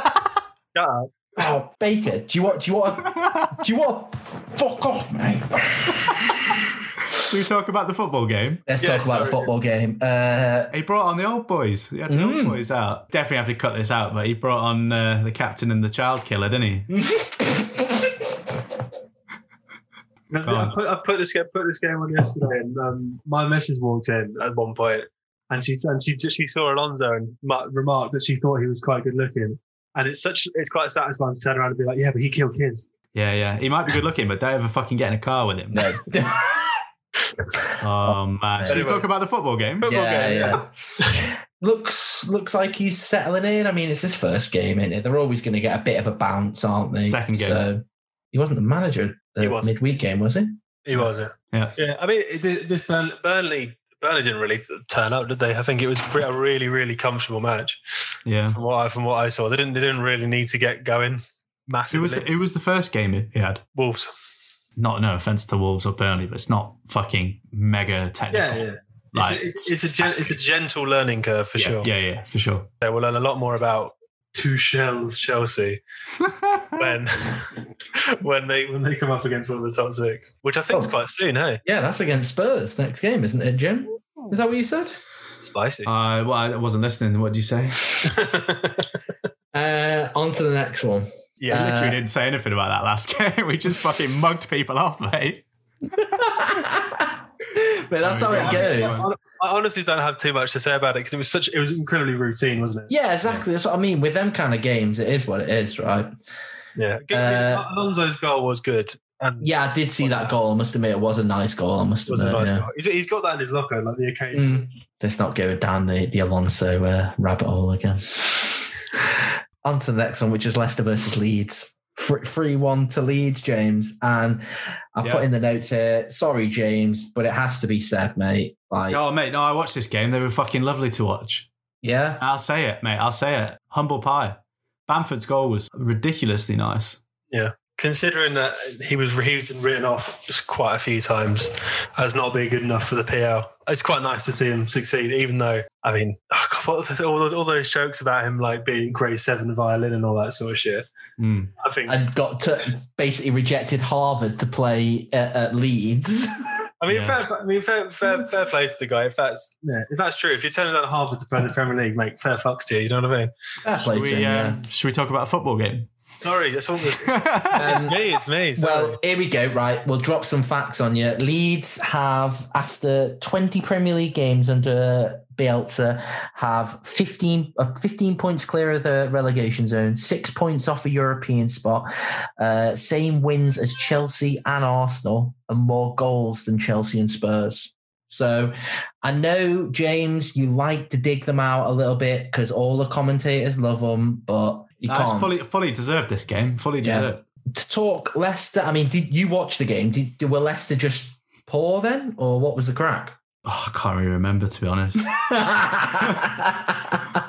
up. Oh, Baker, do you want do you want do you want fuck off, mate? Should we talk about the football game? Let's Yeah, talk about the football game. Uh, He brought on the old boys. He had the Mm. old boys out. Definitely have to cut this out, but he brought on uh, the captain and the child killer, didn't he? I put, I put this game put this game on yesterday, and um, my missus walked in at one point, and she and she she saw Alonso and mu- remarked that she thought he was quite good looking. And it's such it's quite satisfying to turn around and be like, yeah, but he killed kids. Yeah, yeah. He might be good looking, but don't ever fucking get in a car with him. no. Oh um, uh, man. Should we talk about the football game? Football yeah, game, yeah. looks looks like he's settling in. I mean, it's his first game, is it? They're always going to get a bit of a bounce, aren't they? Second game. So he wasn't the manager at He the wasn't. midweek game, was he? He wasn't. Yeah. yeah. I mean, it, did- this Burn, Burnley Burnley didn't really turn up, did they? I think it was a really really comfortable match Yeah. from what I, from what I saw. They didn't they didn't really need to get going It massively. was it was the first game he had. Wolves. Not no offense to Wolves or Burnley, but it's not fucking mega technical. Yeah, yeah. Like, it's, it's, it's a gen, it's a gentle learning curve for yeah, sure. Yeah, yeah, for sure. They will learn a lot more about two shells Chelsea when when they when they come up against one of the top six, which I think is Oh. quite soon. Hey, Yeah, that's against Spurs next game, isn't it, Jim? Is that what you said? spicy. Uh, well, I wasn't listening. What did you say? Uh, on to the next one. We yeah, Uh, literally didn't say anything about that last game. we just fucking mugged people off, mate. but that's how it goes. I honestly don't have too much to say about it because it was such it was incredibly routine, wasn't it? Yeah, exactly. That's what I mean. With them kind of games, it is what it is, right? Yeah, Uh, Alonso's goal was good, and Yeah, I did see that goal. I must admit, it was a nice goal. I must it was a admit. nice yeah. goal. He's, he's got that in his locker, like the occasion. Mm. Let's not go down the, the Alonso uh, rabbit hole again. On to the next one, which is Leicester versus Leeds. 3 1 to Leeds, James. And I Yeah. put in the notes here, sorry, James, but it has to be said, mate. Like, Oh, mate, no, I watched this game. They were fucking lovely to watch. yeah. I'll say it, mate. I'll say it. Humble pie. Bamford's goal was ridiculously nice. Yeah. Considering that he was he's been written off just quite a few times as not being good enough for the PL, it's quite nice to see him succeed. Even though, I mean, oh God, what was- all, those- all those jokes about him like being grade seven violin and all that sort of shit. Mm. I think. And got to basically rejected Harvard to play at, at Leeds. I mean, Yeah. fair, I mean, fair, fair, fair play to the guy. If that's yeah, if that's true, if you're turning down Harvard to play in the Premier League, mate, fair fucks to you. You know what I mean? Fair play Should to we, him, yeah. um, should we talk about a football game? Sorry, that's all. It's Um, me. It's me. Sorry. Well, here we go. Right, we'll drop some facts on you. Leeds have, after 20 Premier League games under Bielsa, have 15, uh, 15 points clear of the relegation zone, six points off a European spot, uh, same wins as Chelsea and Arsenal, and more goals than Chelsea and Spurs. So I know, James, you like to dig them out a little bit because all the commentators love them, but you That's can't fully fully deserved this game. Fully Yeah. deserved. to talk Leicester. I mean, did you watch the game? Did, were Leicester just poor then, or what was the crack? Oh, I can't really remember to be honest.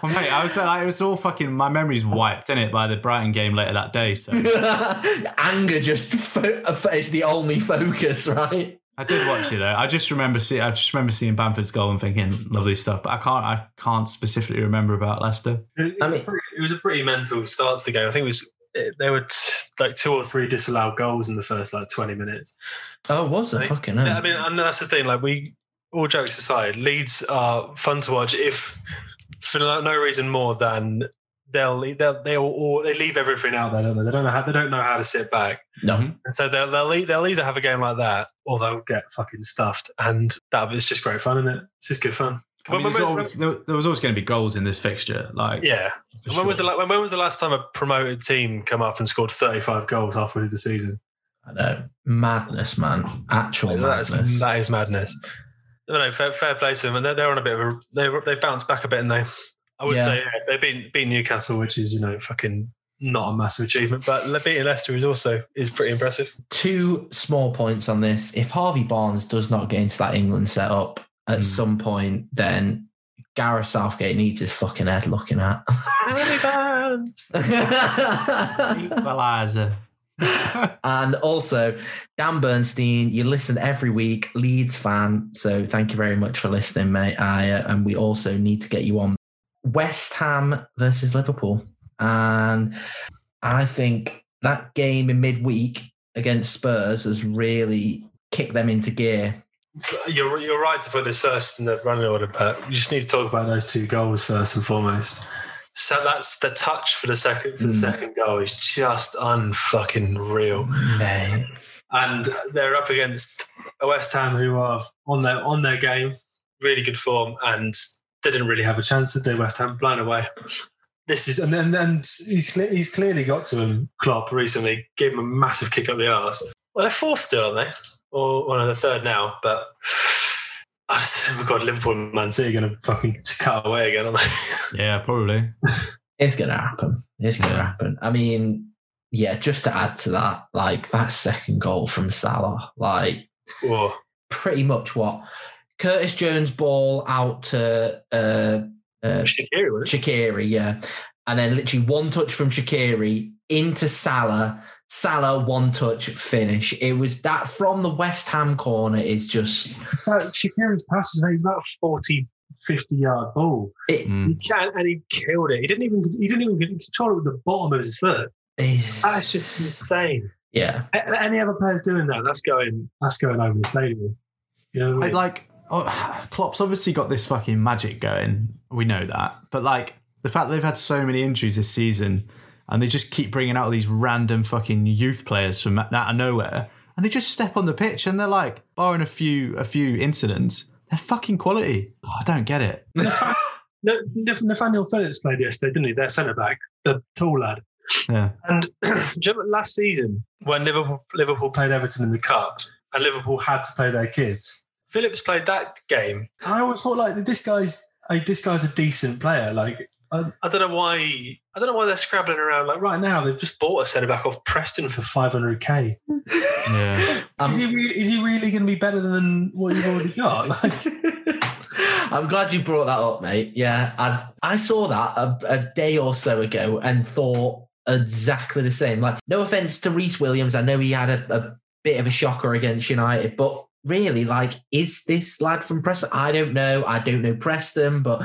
Well, mate, I was like, it was all fucking. My memory's wiped, in it, by the Brighton game later that day. So Anger just fo- is the only focus, right? I did watch it though. I just remember see I just remember seeing Bamford's goal and thinking lovely stuff, but I can't I can't specifically remember about Leicester. It, I was mean- pretty, it was a pretty mental start to the game. I think it was it, there were t- like two or three disallowed goals in the first like twenty minutes. Oh, was it? Right. Fucking Yeah, hell. I mean, and that's the thing. Like we, all jokes aside, Leeds are fun to watch if for no no reason more than they'll they'll they'll all, they leave everything out there. Don't they? they don't know how they don't know how to sit back, no. and so they'll they'll, they'll either have a game like that or they'll get fucking stuffed, and that it's just great fun, isn't it? It's just good fun. I mean, When- when- always, there, there was always going to be goals in this fixture. Like, yeah. for When was the sure. when was the last time a promoted team come up and scored thirty five goals halfway through the season? I know. Madness, man. Actual That is, madness. that is madness. No, no, fair, fair play to them, and they're, they're on a bit of a they they bounced back a bit, and they I would Yeah. say yeah, they beat beat Newcastle, which is you know fucking not a massive achievement, but beating Leicester is also is pretty impressive. Two small points on this. If Harvey Barnes does not get into that England setup at Hmm. some point, then Gareth Southgate needs his fucking head looking at. Harvey Barnes, Equaliser. and also, Dan Bernstein, you listen every week, Leeds fan. So thank you very much for listening, mate. I, uh, and we also need to get you on West Ham versus Liverpool. And I think that game in midweek against Spurs has really kicked them into gear. You're you're right to put this first in the running order, but you just need to talk about those two goals first and foremost. So that's the touch for the second for the Mm. second goal is just unfucking real. Mate. and they're up against a West Ham who are on their on their game, really good form, and they didn't really have a chance to do West Ham blown away. This is and then then he's he's clearly got to him. Klopp recently gave him a massive kick up the arse. Well, they're fourth still, aren't they? Or one of the third now, but. I just, oh my God, Liverpool and Man City are going to fucking cut away again, aren't they? Yeah, probably. It's going to happen. It's going to happen. I mean, yeah, just to add to that, like that second goal from Salah, like Whoa. pretty much what Curtis Jones ball out to uh, uh, Shaqiri, wasn't it? Shaqiri, yeah, and then literally one touch from Shaqiri into Salah. Salah one touch finish. It was that from the West Ham corner is just It's about Shaqiri's passes. He's about a 40, 50 yard ball. it Mm. He can, and he killed it. He didn't even he didn't even control it with the bottom of his foot. is That's just insane. yeah. A- Any other players doing that? That's going that's going over the stadium. You know, what I I mean? like oh, Klopp's obviously got this fucking magic going. We know that, but like the fact they've had so many injuries this season, and they just keep bringing out these random fucking youth players from out of nowhere, and they just step on the pitch and they're like, barring a few a few incidents, they're fucking quality. Oh, I don't get it. Nathaniel Phillips played yesterday, didn't he? Their centre back, the tall lad. Yeah, And do you remember last season when Liverpool Liverpool played Everton in the cup and Liverpool had to play their kids? Phillips played that game. I always thought like this guy's a, this guy's a decent player. Like I, I don't know why I don't know why they're scrabbling around. Like right now they've just bought a centre back off Preston for 500k. yeah. Um, is, he re- is he really going to be better than what you've already got? Like, I'm glad you brought that up, mate. Yeah, I I saw that a, a day or so ago and thought exactly the same. Like, no offense to Rhys Williams, I know he had a, a bit of a shocker against United, but really, like, is this lad from Preston? I don't know. I don't know Preston, but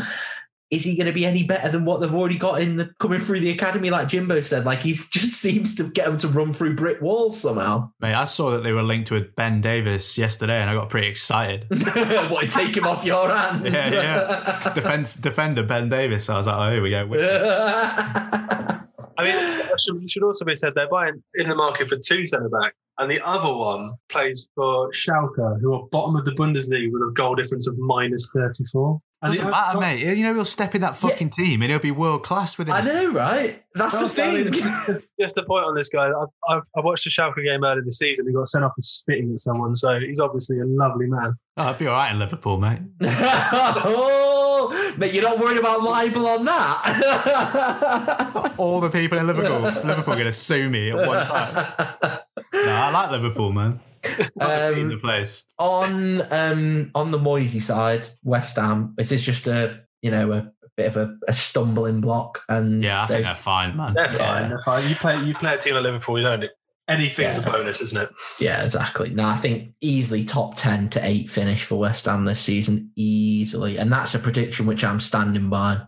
is he going to be any better than what they've already got in the coming through the academy? Like Jimbo said, like he just seems to get them to run through brick walls somehow. Mate, I saw that they were linked with Ben Davies yesterday, and I got pretty excited. what take him off your hands? Yeah, yeah. Defense defender Ben Davies. I was like, oh, here we go. I mean, it should, it should also be said they're buying in the market for two centre back, and the other one plays for Schalke, who are bottom of the Bundesliga with a goal difference of minus thirty four. Doesn't matter, mate. You know, he'll step in that fucking team, and he'll be world class within. I know, right? That's the thing. Just, just a point on this guy. I, I, I watched a Schalke game earlier this season. He got sent off for spitting at someone, so he's obviously a lovely man. Oh, I'd be all right in Liverpool, mate. oh, but you're not worried about libel on that. All the people in Liverpool, Liverpool are going to sue me at one time. No, I like Liverpool, man. Not the team, the Um, place. on um on the Moyesy side, West Ham. This is just a you know a, bit of a, a stumbling block, and Yeah, I they- think they're fine, man. They're Yeah. fine. They're fine. You play you play a team like Liverpool, you don't anything's Yeah. a bonus, isn't it? Yeah, exactly. No, I think easily top 10 to 8 finish for West Ham this season. Easily. And that's a prediction which I'm standing by.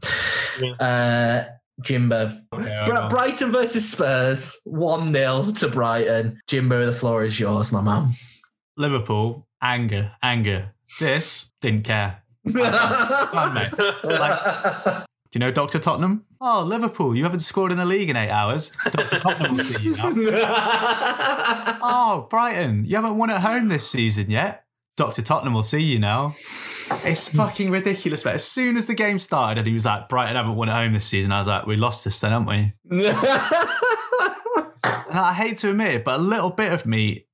Uh, Jimbo. Yeah, Br- Brighton versus Spurs. 1 0 to Brighton. Jimbo, the floor is yours, my man. Liverpool, anger, anger. This didn't care. Mate. Do you know Dr. Tottenham? Oh, Liverpool, you haven't scored in the league in eight hours. Dr. Tottenham will see you now. Oh, Brighton, you haven't won at home this season yet. Dr. Tottenham will see you now. It's hmm. fucking ridiculous, but as soon as the game started and he was like, Brighton haven't won at home this season, I was like, we lost this then, haven't we? And I hate to admit it, but a little bit of me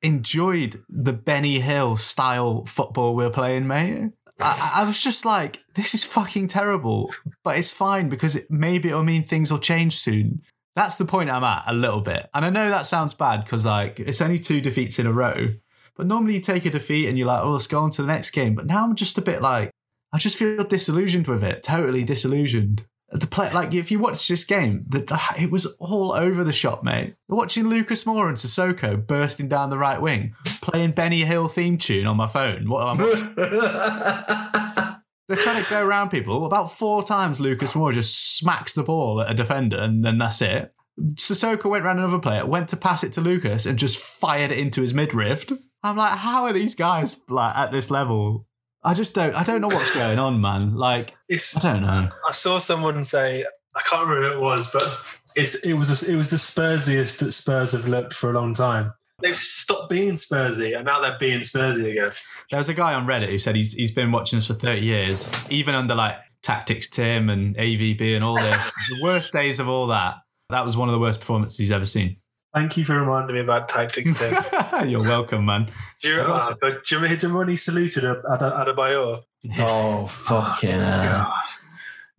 enjoyed the Benny Hill style football we're playing, mate. I, I was just like, this is fucking terrible, but it's fine because it, maybe it'll mean things will change soon. That's the point I'm at a little bit. And I know that sounds bad because like it's only two defeats in a row, but normally you take a defeat and you're like, oh, let's go on to the next game. But now I'm just a bit like, I just feel disillusioned with it, totally disillusioned. The play, like if you watch this game, the, it was all over the shop, mate. Watching Lucas Moura and Sissoko bursting down the right wing, playing Benny Hill theme tune on my phone. What am I they're trying to go around people. About four times, Lucas Moura just smacks the ball at a defender, and then that's it. Sissoko went round another player, went to pass it to Lucas, and just fired it into his midriff. I'm like, how are these guys like at this level? I just don't. I don't know what's going on, man. Like, It's, I don't know. I saw someone say, I can't remember who it was, but it's, it was it was the Spursiest that Spurs have looked for a long time. They've stopped being Spursy, and now they're being Spursy again. There was a guy on Reddit who said he's he's been watching us for 30 years, even under like Tactics Tim and AVB and all this. the worst days of all that. That was one of the worst performances he's ever seen. Thank you for reminding me about tactics, Tim. You're welcome, man. Do you, That was- do you remember do you remember when he saluted Ad- Ad- Adebayor? oh, fucking oh, hell.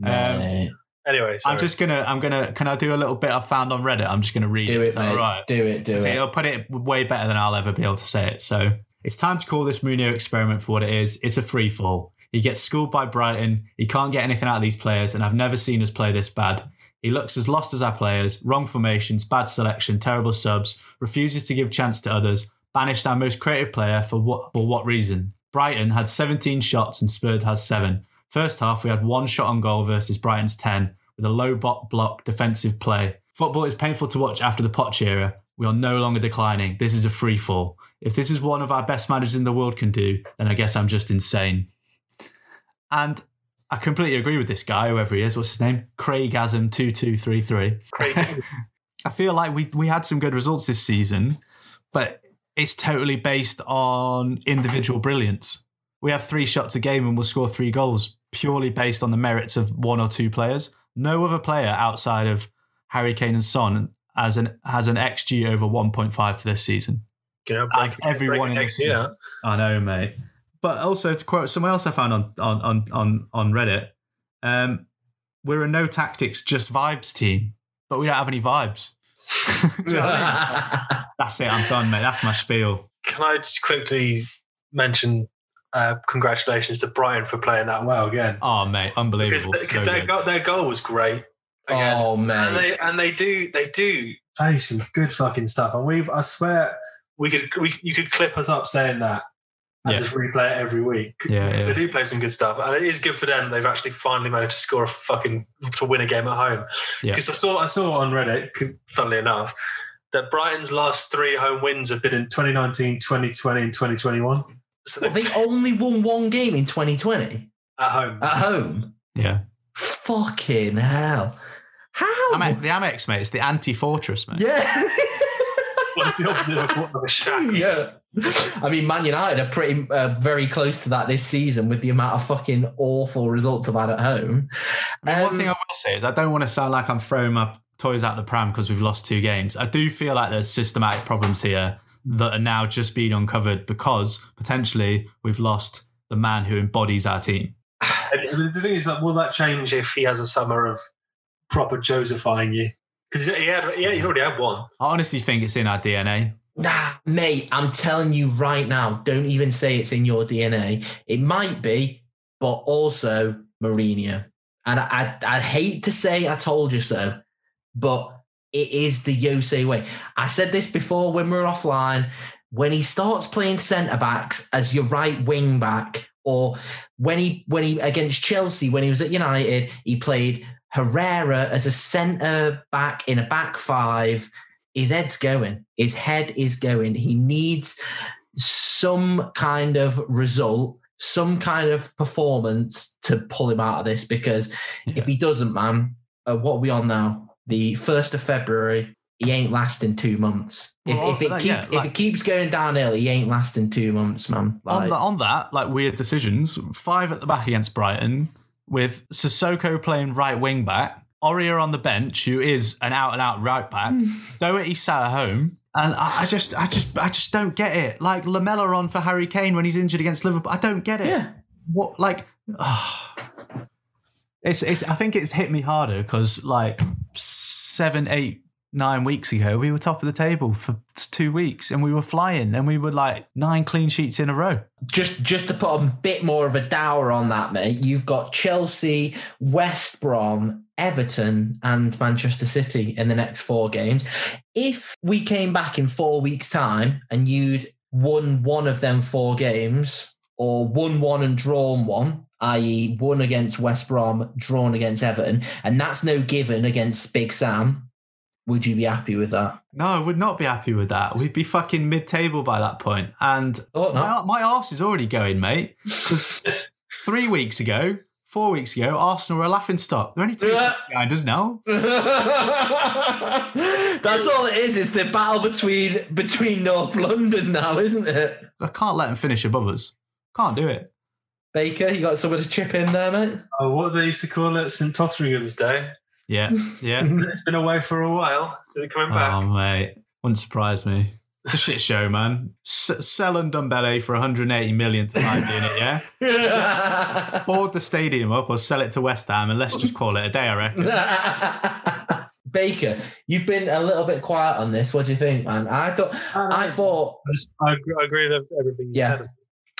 God. Um, mate. Anyway, sorry. I'm just gonna, I'm gonna, can I do a little bit I found on Reddit? I'm just gonna read Do it. it, Is that mate. all right? Do it, do See, it. it'll put it way better than I'll ever be able to say it. So it's time to call this Mourinho experiment for what it is. It's a free fall. He gets schooled by Brighton. He can't get anything out of these players, and I've never seen us play this bad. He looks as lost as our players, wrong formations, bad selection, terrible subs, refuses to give chance to others, banished our most creative player for what for what reason? Brighton had 17 shots and Spurs has seven. First half, we had one shot on goal versus Brighton's 10 with a low block defensive play. Football is painful to watch after the Poch era. We are no longer declining. This is a free fall. If this is one of our best managers in the world can do, then I guess I'm just insane. And I completely agree with this guy, whoever he is. What's his name? Craigasm2233. Craig, I feel like we we had some good results this season, but it's totally based on individual brilliance. We have three shots a game and we'll score three goals purely based on the merits of one or two players. No other player outside of Harry Kane and Son has an has an xG over 1.5 for this season. you know, Out of breaking- everyone in breaking the team. I know, mate. But also to quote someone else I found on on on on, on Reddit, um, we're a no tactics, just vibes team, but we don't have any vibes. Do you know what I mean? That's it. I'm done, mate. That's my spiel. Can I just quickly mention uh, congratulations to Brian for playing that well again? Oh, mate, unbelievable. because So their, goal, their goal was great. Again. oh, and they and they do they do play some good fucking stuff. And we I swear we could we, you could clip us up saying that and Yeah. just replay it every week. Yeah, yeah. They do play some good stuff, and it is good for them. They've actually finally managed to score a fucking to win a game at home. Yeah. Because I saw I saw on Reddit, funnily enough, that Brighton's last three home wins have been in 2019, 2020, and 2021. So Well, they're only won one game in 2020 at home. at home. Yeah. Fucking hell. How? I mean, the Amex, mate, it's the anti fortress, mate. yeah. yeah. I mean, Man United are pretty uh, very close to that this season with the amount of fucking awful results I've had at home. I mean, one Um, thing I will say is I don't want to sound like I'm throwing my toys out the pram because we've lost two games. I do feel like there's systematic problems here that are now just being uncovered because potentially we've lost the man who embodies our team. And the thing is, that will that change if he has a summer of proper Josephine you? Because he had, yeah, he's already had one. I honestly think it's in our DNA. Nah, mate, I'm telling you right now, don't even say it's in your DNA. It might be, but also Mourinho. And I, I, I hate to say I told you so, but it is the Jose way. I said this before when we were offline. When he starts playing centre backs as your right wing back, or when he when he against Chelsea when he was at United, he played Herrera as a centre back in a back five. His head's going. His head is going. He needs some kind of result, some kind of performance to pull him out of this. Because Yeah. if he doesn't, man, uh, what are we on now? The first of February. He ain't lasting two months. If, Well, if it like, keep, yeah, if it keeps going downhill, he ain't lasting two months, man. on, the, on that, like weird decisions, five at the back against Brighton, with Sissoko playing right wing back, Aurier on the bench, who is an out and out right back, Doherty sat at home. And I I just, I just, I just don't get it. Like Lamela on for Harry Kane when he's injured against Liverpool. I don't get it. yeah. What, like, ah. it's, it's. I think it's hit me harder because like seven, eight, nine weeks ago, we were top of the table for two weeks, and we were flying, and we were like nine clean sheets in a row. just just to put a bit more of a dower on that, mate, you've got Chelsea, West Brom, Everton, and Manchester City in the next four games. If we came back in four weeks' time and you'd won one of them four games, or won one and drawn one, i.e., won against West Brom, drawn against Everton, and that's no given against Big Sam, would you be happy with that? No, I would not be happy with that. We'd be fucking mid-table by that point. And Oh, no. my, my arse is already going, mate. Because three weeks ago, four weeks ago, Arsenal were a laughing stock. They're only two behind us now. That's all it is. It's the battle between between North London now, isn't it? I can't let them finish above us. Can't do it. Baker, you got someone to chip in there, mate. Oh, what they used to call it, St Totteringham's Day. Yeah, yeah. It's been, it's been away for a while. Is it coming back? oh, mate. Wouldn't surprise me. It's a shit show, man. S- selling Ndombele for 180 million tonight, doing it, yeah? Board the stadium up or sell it to West Ham and let's just call it a day, I reckon. Baker, you've been a little bit quiet on this. What do you think, man? I thought I thought I, just, I, agree, I agree with everything you Yeah. said.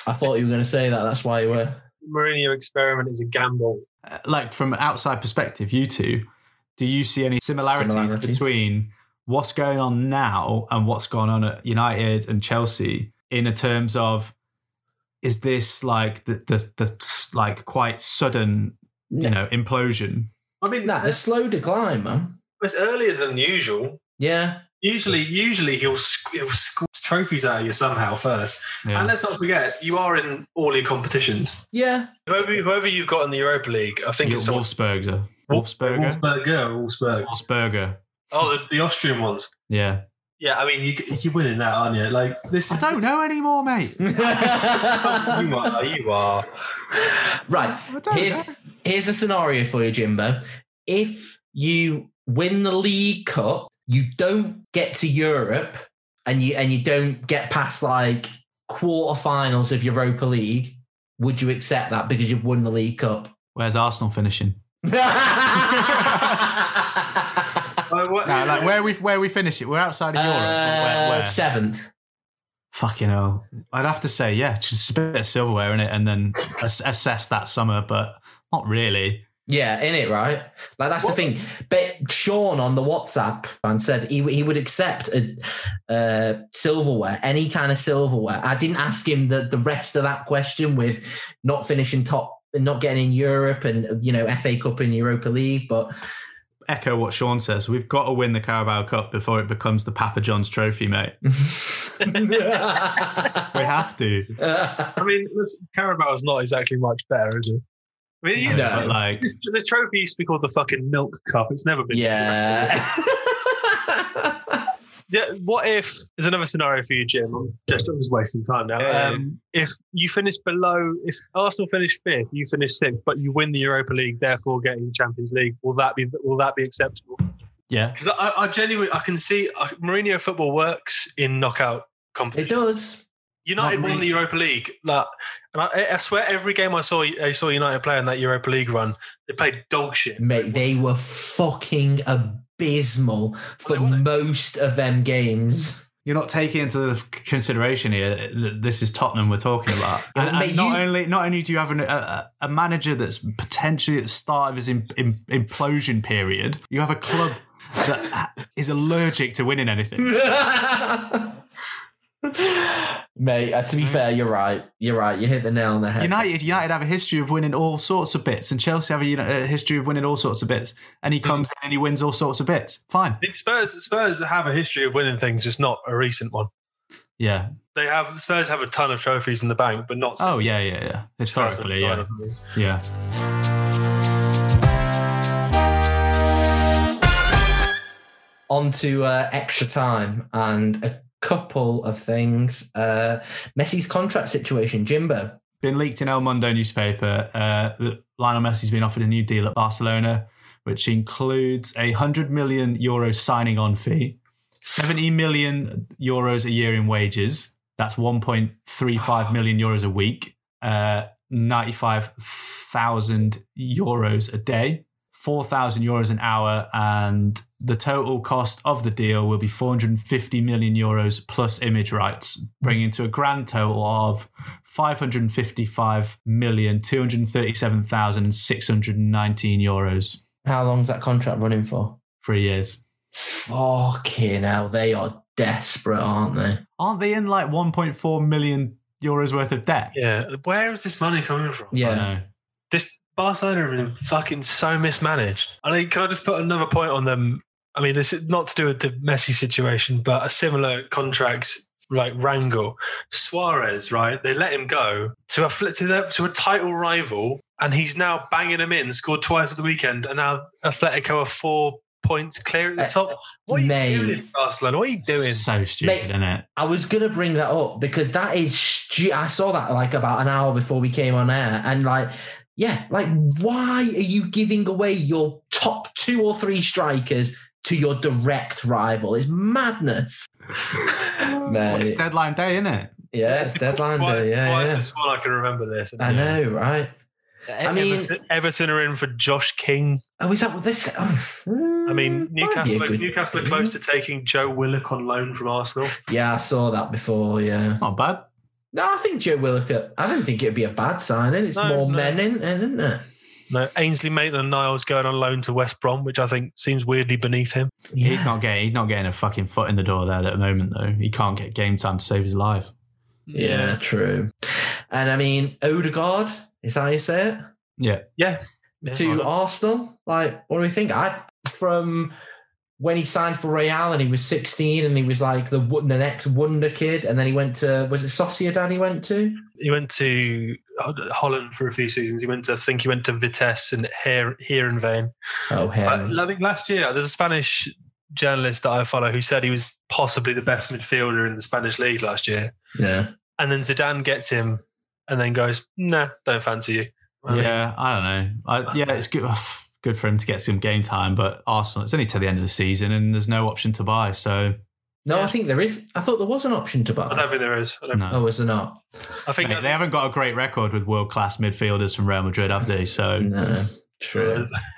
I thought you were going to say that. That's why you were. Mourinho experiment is a gamble. Uh, like from an outside perspective, you two, do you see any similarities, Similarities. between what's going on now and what's gone on at United and Chelsea in a terms of is this like the the, the like quite sudden you know implosion? I mean, Nah, a slow decline, man. it's earlier than usual. Yeah. Usually, usually he'll squ- he'll squeeze trophies out of you somehow first. Yeah. And let's not forget, you are in all your competitions. Yeah. Whoever whoever you've got in the Europa League, I think You it's got someone- Wolfsberger. Wolfsburger Wolfsberger, or Wolfsberg. Wolfsberger. Oh, the, the Austrian ones. Yeah. Yeah, I mean, you, you're winning that, aren't you? Like this I don't know anymore, mate. you are. You are. right. Here's know. here's a scenario for you, Jimbo. If you win the League Cup, you don't get to Europe, and you and you don't get past like quarterfinals of Europa League. Would you accept that because you've won the League Cup? Where's Arsenal finishing? Oh, what- No, like where we where we finish it. We're outside of Europe. but where, Uh, where? Seventh. Fucking hell. I'd have to say, yeah, just a bit of silverware in it and then ass- assess that summer, but not really. Yeah, in it, right? Like that's What- the thing. But Sean on the WhatsApp and said he he would accept a, uh, silverware, any kind of silverware. I didn't ask him the the rest of that question with not finishing top and not getting in Europe and you know FA Cup and Europa League, but Echo what Sean says. We've got to win the Carabao Cup before it becomes the Papa John's trophy, mate. We have to. I mean, this Carabao is not exactly much better, is it? I mean, you- No. But like, this- the trophy used to be called the fucking Milk Cup. It's never been. yeah. Yeah. What if there's another scenario for you, Jim? I'm just, I'm just wasting time now. Um, Um, if you finish below, if Arsenal finish fifth, you finish sixth, but you win the Europa League, therefore getting Champions League, will that be will that be acceptable? yeah. Because I, I genuinely I can see uh, Mourinho football works in knockout it does. United won the Europa League, like, and I, I swear every game I saw I saw United play in that Europa League run, they played dog shit. Mate, they were fucking abysmal for Well, most of them games. You're not taking into consideration here that this is Tottenham we're talking about. And, and not you- only not only do you have an, a, a manager that's potentially at the start of his im, im, implosion period, you have a club that is allergic to winning anything. Mate, uh, to be fair, you're right. You're right. You hit the nail on the head. United, United have a history of winning all sorts of bits, and Chelsea have a, a history of winning all sorts of bits. And he comes in and he wins all sorts of bits. Fine. It's Spurs. Spurs have a history of winning things, just not a recent one. Yeah. They have Spurs have a ton of trophies in the bank, but not. Oh yeah, yeah, yeah. Historically, yeah, yeah. On to uh, extra time and a couple of things. Uh, Messi's contract situation, Jimbo. Been leaked in El Mundo newspaper. Uh, that Lionel Messi's been offered a new deal at Barcelona, which includes a hundred million euro signing on fee, seventy million euros a year in wages. That's one point three five million euros a week. Uh, ninety five thousand euros a day. 4,000 euros an hour, and the total cost of the deal will be 450 million euros plus image rights, bringing to a grand total of 555 million 237,619 euros. How long's that contract running for? Three years. Fucking hell, they are desperate, aren't they? Aren't they in like 1.4 million euros worth of debt? Yeah. Where is this money coming from? Yeah. I know. This Barcelona have been fucking so mismanaged. I mean, can I just put another point on them? I mean, this is not to do with the Messi situation, but a similar contracts like wrangle. Suarez, right? They let him go to a to, the, to a title rival, and he's now banging them in. Scored twice at the weekend, and now Atletico are four points clear at the eh, top. What are you Mate. doing, Barcelona? What are you doing? So stupid, Mate, isn't it? I was gonna bring that up because that is stu- I saw that like about an hour before we came on air, and like, yeah, like why are you giving away your top two or three strikers to your direct rival? It's madness. Well, it's Mate. deadline day, isn't it? Yeah, it's deadline Quite- day. Yeah, yeah. as well I can remember this. I know, right? I mean- Everton, Everton are in for Josh King. Oh, is that what this? Oh, I mean, might be a Newcastle, good- Newcastle are close to taking Joe Willock on loan from Arsenal. Yeah, I saw that before. Yeah. Not bad. No, I think Joe Willock. I don't think it'd be a bad signing. It's No, more no. men in, isn't it? No, Ainsley Maitland Niles going on loan to West Brom, which I think seems weirdly beneath him. He's not getting he's not getting a fucking foot in the door there at the moment though. He can't get game time to save his life. Yeah, true. And I mean, Odegaard, is that how you say it? Yeah. Yeah. Yeah. to Arsenal. Like, what do we think? I from when he signed for Real and he was 16 and he was like the the next wonder kid, and then he went to was it Sociedad? He went to. He went to Holland for a few seasons. He went to, I think he went to Vitesse and here, Heerenveen. Oh, But him. I think last year, there's a Spanish journalist that I follow who said he was possibly the best midfielder in the Spanish league last year. yeah. And then Zidane gets him and then goes, nah, don't fancy you. I mean, yeah, I don't know. I, yeah, it's good. Good for him to get some game time, but Arsenal, it's only till the end of the season, and there's no option to buy. So No, Yeah. I think there is. I thought there was an option to buy. I don't think there is. I, don't, no, Oh, was there not? I think Mate, they haven't got a great record with world class midfielders from Real Madrid, have they? So No. True.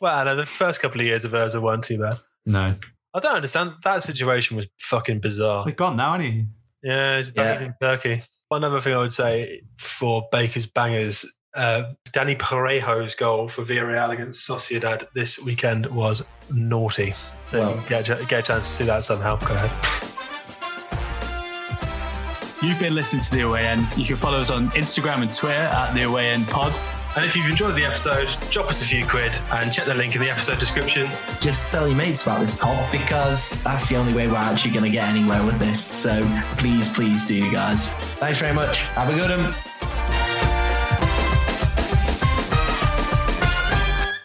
well, no, the first couple of years of Özil weren't too bad. no, I don't understand. That situation was fucking bizarre. he's gone now, isn't he? Yeah, he's, Yeah. he's in Turkey. One other thing I would say for Baker's bangers, uh, Dani Parejo's goal for Villarreal against Sociedad this weekend was naughty. So Well- you get, a- get a chance to see that somehow. Go ahead. You've been listening to The Away End. You can follow us on Instagram and Twitter at The Away End Pod. And if you've enjoyed the episode, drop us a few quid and check the link in the episode description. Just tell your mates about this pod because that's the only way we're actually going to get anywhere with this. So please, please do, guys. Thanks very much. Have a good one.